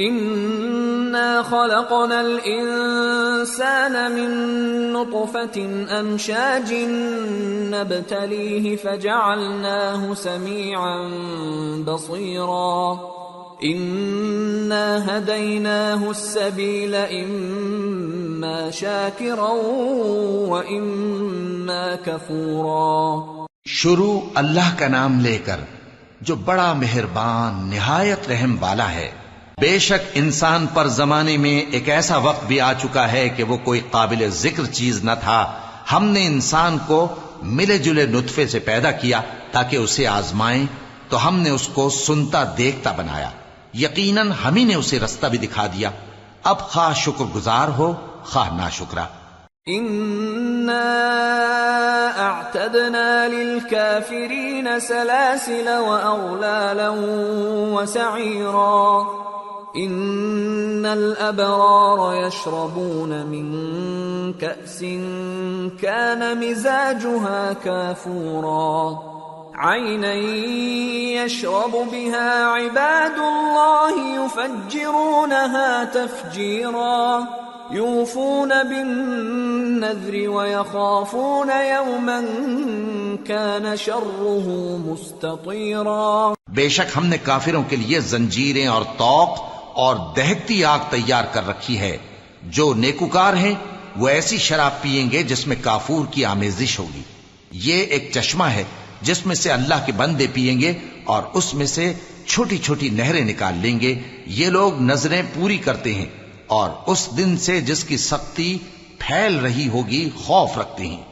إنا خلقنا الإنسان من نطفة أمشاج نبتليه فجعلناه سميعا بصيرا إنا هديناه السبيل إما شاكرا وإما كفورا شروع اللہ کا نام لے کر جو بڑا مہربان، نہایت رحم والا ہے بے شک انسان پر زمانے میں ایک ایسا وقت بھی آ چکا ہے کہ وہ کوئی قابل ذکر چیز نہ تھا۔ ہم نے انسان کو ملے جلے نطفے سے پیدا کیا تاکہ اسے آزمائیں، تو ہم نے اس کو سنتا دیکھتا بنایا۔ یقیناً ہم ہی نے اسے رستہ بھی دکھا دیا۔ اب خواہ شکر گزار ہو، خواہ نہ شکرا إنا للكافرين سلاسل وأغلالا وسعيرا۔ إن الأبرار يشربون من كأس كان مزاجها كافورا. عينا يشرب بها عباد الله يفجرونها تفجيرا. يوفون بالنذر ويخافون يوما كان شره مستطيرا. بے شک ہم نے کافروں کے لیے زنجیریں اور دہکتی آگ تیار کر رکھی ہے۔ جو نیکوکار ہیں، وہ ایسی شراب پیئیں گے جس میں کافور کی آمیزش ہوگی۔ یہ ایک چشمہ ہے جس میں سے اللہ کے بندے پیئیں گے اور اس میں سے چھوٹی چھوٹی نہریں نکال لیں گے۔ یہ لوگ نظریں پوری کرتے ہیں اور اس دن سے جس کی سختی پھیل رہی ہوگی، خوف رکھتے ہیں۔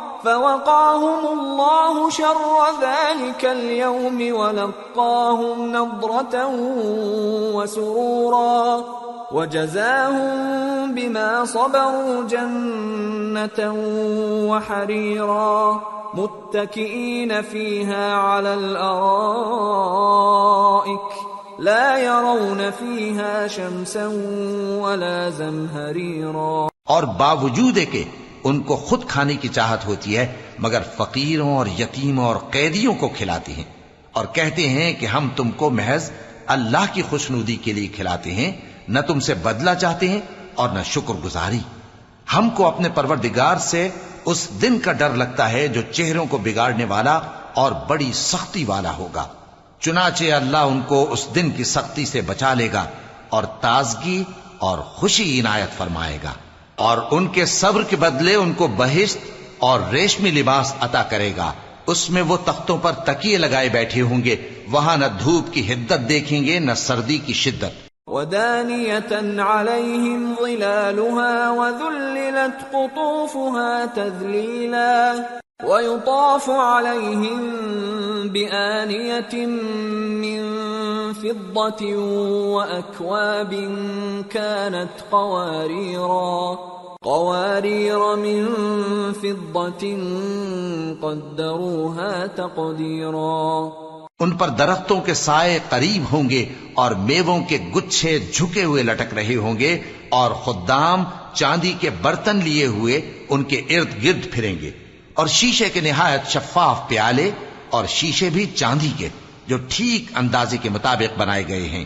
فوقاهم الله شر ذلك اليوم ولقاهم نضرة وسرورا وجزاهم بما صبروا جنة وحريرا متكئين فيها على الأرائك لا يرون فيها شمسا ولا زمهريرا اور باوجود کہ ان کو خود کھانے کی چاہت ہوتی ہے، مگر فقیروں اور یتیموں اور قیدیوں کو کھلاتے ہیں۔ اور کہتے ہیں کہ ہم تم کو محض اللہ کی خوشنودی کے لیے کھلاتے ہیں، نہ تم سے بدلہ چاہتے ہیں اور نہ شکر گزاری۔ ہم کو اپنے پروردگار سے اس دن کا ڈر لگتا ہے جو چہروں کو بگاڑنے والا اور بڑی سختی والا ہوگا۔ چنانچہ اللہ ان کو اس دن کی سختی سے بچا لے گا اور تازگی اور خوشی عنایت فرمائے گا۔ اور ان کے صبر کے بدلے ان کو بہشت اور ریشمی لباس عطا کرے گا۔ اس میں وہ تختوں پر تکیے لگائے بیٹھے ہوں گے۔ وہاں نہ دھوپ کی حدت دیکھیں گے، نہ سردی کی شدت۔ ودانية عليهم ظلالها وذللت قطوفها تذليلا ويطاف عليهم بآنية من فضة وأكواب كانت قواريرا قوارير من فضة قدروها تقديرا. ان پر درختوں کے سائے قریب ہوں گے اور میووں کے گچھے جھکے ہوئے لٹک رہے ہوں گے اور خدام چاندی کے برتن لیے ہوئے ان کے ارد گرد پھریں گے اور شیشے کے نہایت شفاف پیالے اور شیشے بھی چاندی کے جو ٹھیک اندازے کے مطابق بنائے گئے ہیں۔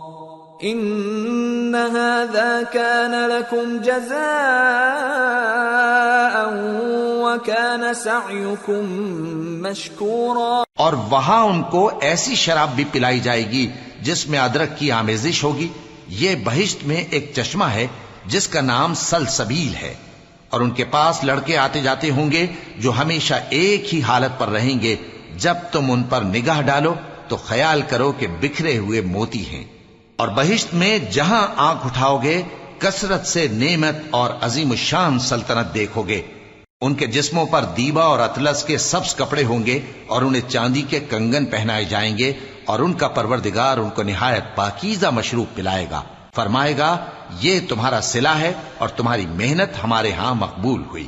ان هذا كان لكم جزاء وكان سعيكم مشكورا۔ اور وہاں ان کو ایسی شراب بھی پلائی جائے گی جس میں ادرک کی آمیزش ہوگی۔ یہ بہشت میں ایک چشمہ ہے جس کا نام سلسبیل ہے۔ اور ان کے پاس لڑکے آتے جاتے ہوں گے جو ہمیشہ ایک ہی حالت پر رہیں گے۔ جب تم ان پر نگاہ ڈالو تو خیال کرو کہ بکھرے ہوئے موتی ہیں۔ اور بہشت میں جہاں آنکھ اٹھاؤ گے کثرت سے نعمت اور عظیم الشان سلطنت دیکھو گے ان کے جسموں پر دیبا اور اطلس کے سبز کپڑے ہوں گے اور انہیں چاندی کے کنگن پہنائے جائیں گے اور ان کا پروردگار ان کو نہایت پاکیزہ مشروب پلائے گا۔ فرمائے گا، یہ تمہارا سلا ہے اور تمہاری محنت ہمارے ہاں مقبول ہوئی۔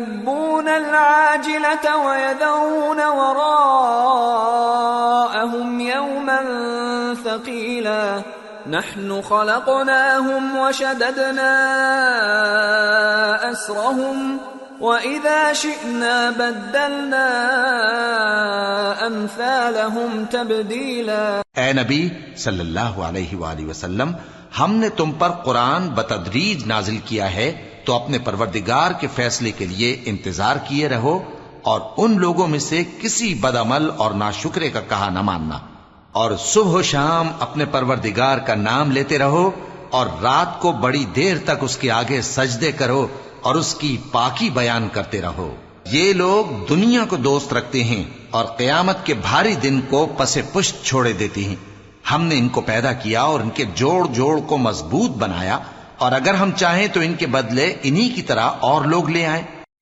يحبون العاجلة ويذرون وراءهم يوما ثقيلا. نحن خلقناهم وشددنا أسرهم وَإِذَا شِئْنَا بَدَّلْنَا أَمْثَالَهُمْ تَبْدِيلًا. اے نبی صلی اللہ علیہ وآلہ وسلم ہم نے تم پر قرآن بتدریج نازل کیا ہے۔ تو اپنے پروردگار کے فیصلے کے لیے انتظار کیے رہو اور ان لوگوں میں سے کسی بدعمل اور ناشکرے کا کہا نہ ماننا اور صبح و شام اپنے پروردگار کا نام لیتے رہو اور رات کو بڑی دیر تک اس کے آگے سجدے کرو اور اس کی پاکی بیان کرتے رہو۔ یہ لوگ دنیا کو دوست رکھتے ہیں اور قیامت کے بھاری دن کو پس پشت چھوڑے دیتے ہیں۔ ہم نے ان کو پیدا کیا اور ان کے جوڑ جوڑ کو مضبوط بنایا اور اگر ہم چاہیں تو ان کے بدلے انہی کی طرح اور لوگ لے آئیں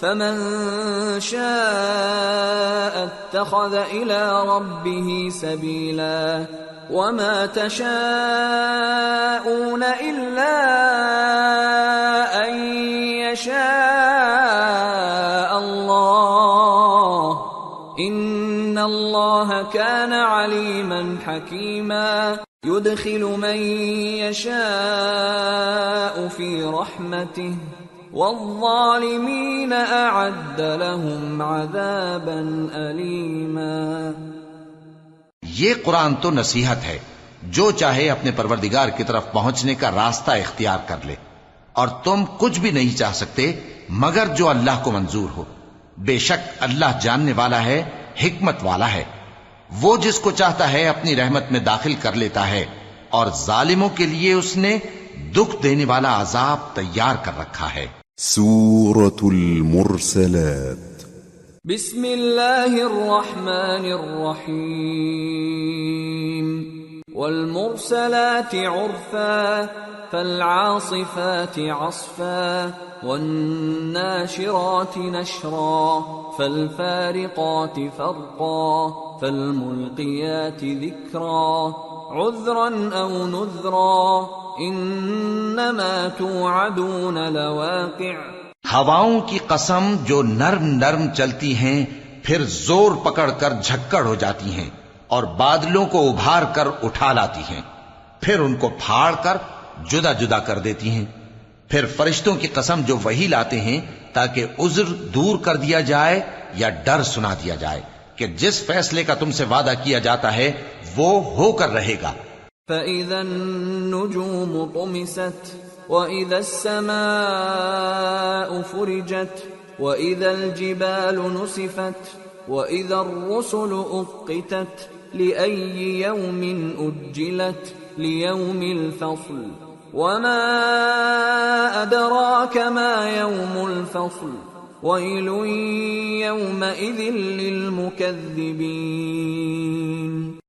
فمن شاء اتخذ إلى ربه سبيلا وما تشاءون إلا أن يشاء الله. إن ان الله كان عليما حكيما يدخل من يشاء في رحمته والظالمين اعد لهم عذابا اليما یہ قرآن تو نصیحت ہے، جو چاہے اپنے پروردگار کی طرف پہنچنے کا راستہ اختیار کر لے، اور تم کچھ بھی نہیں چاہ سکتے مگر جو اللہ کو منظور ہو۔ بے شک اللہ جاننے والا ہے حکمت والا ہے۔ وہ جس کو چاہتا ہے اپنی رحمت میں داخل کر لیتا ہے اور ظالموں کے لیے اس نے دکھ دینے والا عذاب تیار کر رکھا ہے۔ سورة المرسلات۔ بسم الله الرحمن الرحيم والمرسلات عرفا فالعاصفات عصفا والناشرات نشرا فالفارقات فرقا فالملقيات ذكرا. عذرا أو نذرا إنما توعدون لواقع. هواؤں کی قسم جو نرم نرم چلتی ہیں پھر زور پکڑ کر جھکڑ ہو جاتی ہیں۔ اور بادلوں کو ابھار کر اٹھا لاتی ہیں۔ پھر ان کو پھاڑ کر جدا جدا کر دیتی ہیں۔ پھر فرشتوں کی قسم جو وہی لاتے ہیں تاکہ عذر دور کر دیا جائے یا ڈر سنا دیا جائے کہ جس فیصلے کا تم سے وعدہ کیا جاتا ہے، وہ ہو کر رہے گا۔ فَإِذَا النُّجُومُ طُمِسَتْ، وَإِذَا السَّمَاءُ فُرِجَتْ، وَإِذَا الْجِبَالُ نُسِفَتْ، وَإِذَا الرُّسُلُ أُقِّتَتْ۔ لِأَيِّ يَوْمٍ أُجِّلَتْ لِيَوْمِ الْفَصْلِ وَمَا أَدْرَاكَ مَا يَوْمُ الْفَصْلِ وَيْلٌ يَوْمَئِذٍ لِّلْمُكَذِّبِينَ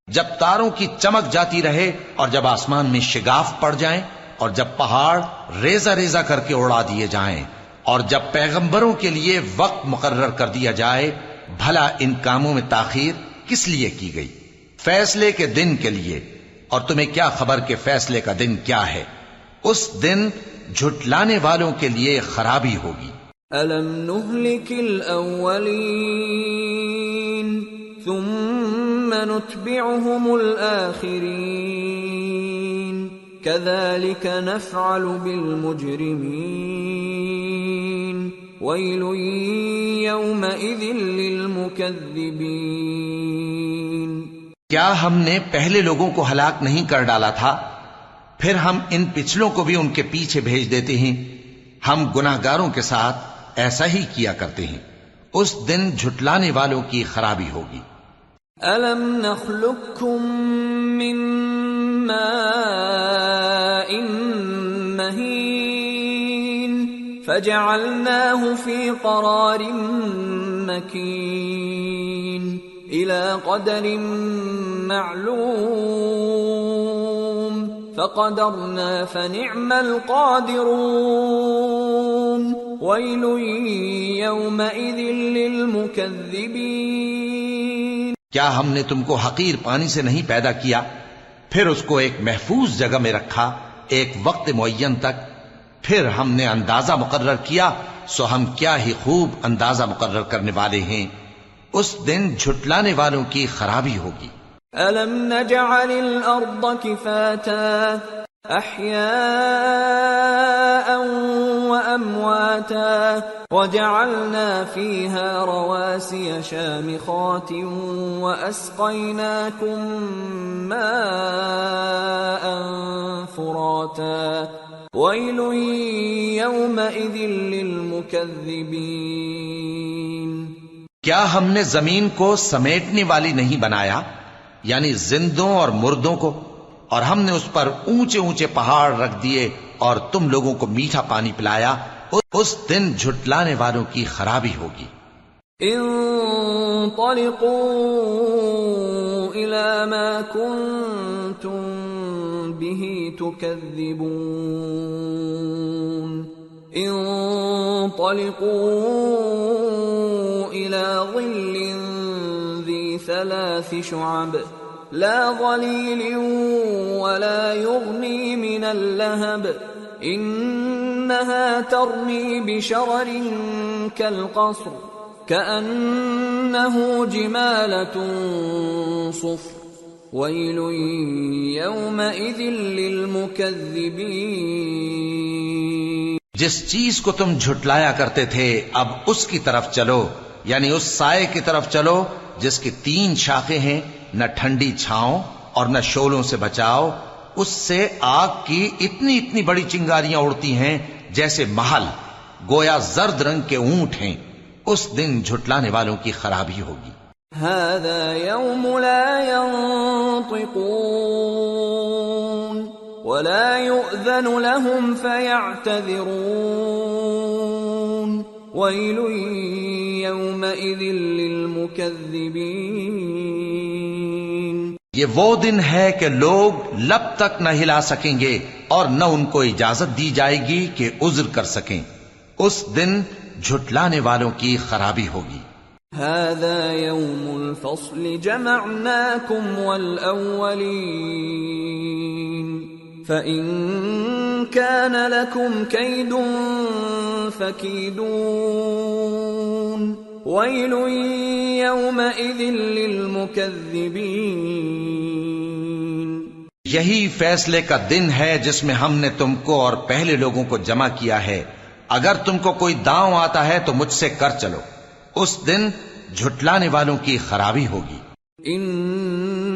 جب تاروں کی چمک جاتی رہے اور جب آسمان میں شگاف پڑ جائیں اور جب پہاڑ ریزہ ریزہ کر کے اڑا دیے جائیں اور جب پیغمبروں کے لیے وقت مقرر کر دیا جائے، بھلا ان کاموں میں تاخیر کس لیے کی گئی؟ فیصلے کے دن کے لیے۔ اور تمہیں کیا خبر کہ فیصلے کا دن کیا ہے؟ اس دن جھٹلانے والوں کے لیے خرابی ہوگی۔ أَلَمْ نُهْلِكِ الْأَوَّلِينَ ثُمَّ نُتْبِعُهُمُ الْآخِرِينَ كَذَلِكَ نَفْعَلُ بِالْمُجْرِمِينَ وَيْلٌ يَوْمَئِذٍ لِلْمُكَذِّبِينَ کیا ہم نے پہلے لوگوں کو ہلاک نہیں کر ڈالا تھا؟ پھر ہم ان پچھلوں کو بھی ان کے پیچھے بھیج دیتے ہیں۔ ہم گناہگاروں کے ساتھ ایسا ہی کیا کرتے ہیں۔ اس دن جھٹلانے والوں کی خرابی ہوگی۔ أَلَمْ نَخْلُقكُّم مِّن مَّاءٍ مَّهِينٍ فَجَعَلْنَاهُ فِي قَرَارٍ مَّكِينٍ إِلَى قَدَرٍ مَّعْلُومٍ. فَقَدَرْنَا فَنِعْمَ الْقَادِرُونَ. وَيْلٌ يَوْمَئِذٍ لِّلْمُكَذِّبِينَ. کیا ہم نے تم کو حقیر پانی سے نہیں پیدا کیا؟ پھر اس کو ایک محفوظ جگہ میں رکھا، ایک وقت معین تک. پھر ہم نے اندازہ مقرر کیا، سو ہم کیا ہی خوب اندازہ مقرر کرنے والے ہیں۔ اس دن جھٹلانے والوں کی خرابی ہوگی أَلَمْ نَجْعَلِ الأرض كفاتا احياء وامواتا وجعلنا فيها رواسي شامخات واسقيناكم ماء فراتا ويل يومئذ للمكذبين کیا ہم نے زمین کو سمیٹنے والی نہیں بنایا؟ یعنی زندوں اور مردوں کو؟ اور ہم نے اس پر اونچے اونچے پہاڑ رکھ دیے اور تم لوگوں کو میٹھا پانی پلایا، اس دن جھٹلانے والوں کی خرابی ہوگی۔ انطلقوا إلى ما كنتم به تكذبون۔ انطلقوا إلى ظل ذي ثلاث شعب لا ظليل ولا يغني من اللهب إنها ترمي بشرر كالقصر كأنه جمالة صفر ويل يومئذ للمكذبين جس چیز کو تم جھٹلایا کرتے تھے اب اس کی طرف چلو یعنی اس سائے کی طرف چلو جس کی تین شاخیں ہیں، نہ ٹھنڈی چھاؤں اور نہ شولوں سے بچاؤ، اس سے آگ کی اتنی اتنی بڑی چنگاریاں اڑتی ہیں جیسے محل، گویا زرد رنگ کے اونٹ ہیں۔ اس دن جھٹلانے والوں کی خرابی ہوگی۔ هذا يوم لا ينطقون، ولا يؤذن لهم فيعتذرون۔ ويل يومئذ للمكذبين یہ وہ دن ہے کہ لوگ لب تک نہ ہلا سکیں گے اور نہ ان کو اجازت دی جائے گی کہ عذر کر سکیں۔ اس دن جھٹلانے والوں کی خرابی ہوگی۔ هذا يوم الفصل جمعناكم والأولين فإن كان لكم كيد فكيدون ويل يومئذ للمكذبين یہی فیصلے کا دن ہے جس میں ہم نے تم کو اور پہلے لوگوں کو جمع کیا ہے۔ اگر تم کو کوئی داؤں آتا ہے تو مجھ سے کر چلو۔ اس دن جھٹلانے والوں کی خرابی ہوگی۔ ان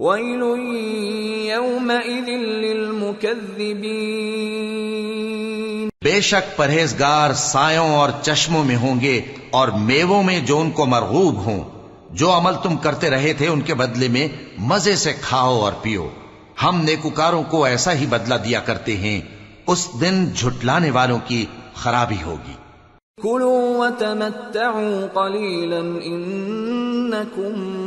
ويل يومئذ للمكذبين بے شک پرہیزگار سایوں اور چشموں میں ہوں گے اور میووں میں جو ان کو مرغوب ہوں۔ جو عمل تم کرتے رہے تھے ان کے بدلے میں مزے سے کھاؤ اور پیو۔ ہم نیکوکاروں کو ایسا ہی بدلہ دیا کرتے ہیں۔ اس دن جھٹلانے والوں کی خرابی ہوگی۔ كلوا وتمتعوا قليلا إنكم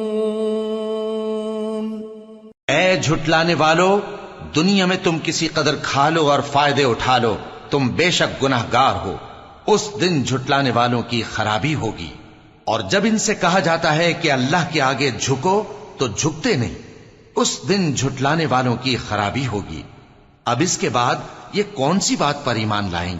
اے جھٹلانے والو، دنیا میں تم کسی قدر کھا لو اور فائدے اٹھا لو، تم بے شک گناہ گار ہو۔ اس دن جھٹلانے والوں کی خرابی ہوگی۔ اور جب ان سے کہا جاتا ہے کہ اللہ کے آگے جھکو، تو جھکتے نہیں۔ اس دن جھٹلانے والوں کی خرابی ہوگی۔ اب اس کے بعد یہ کون سی بات پر ایمان لائیں گے؟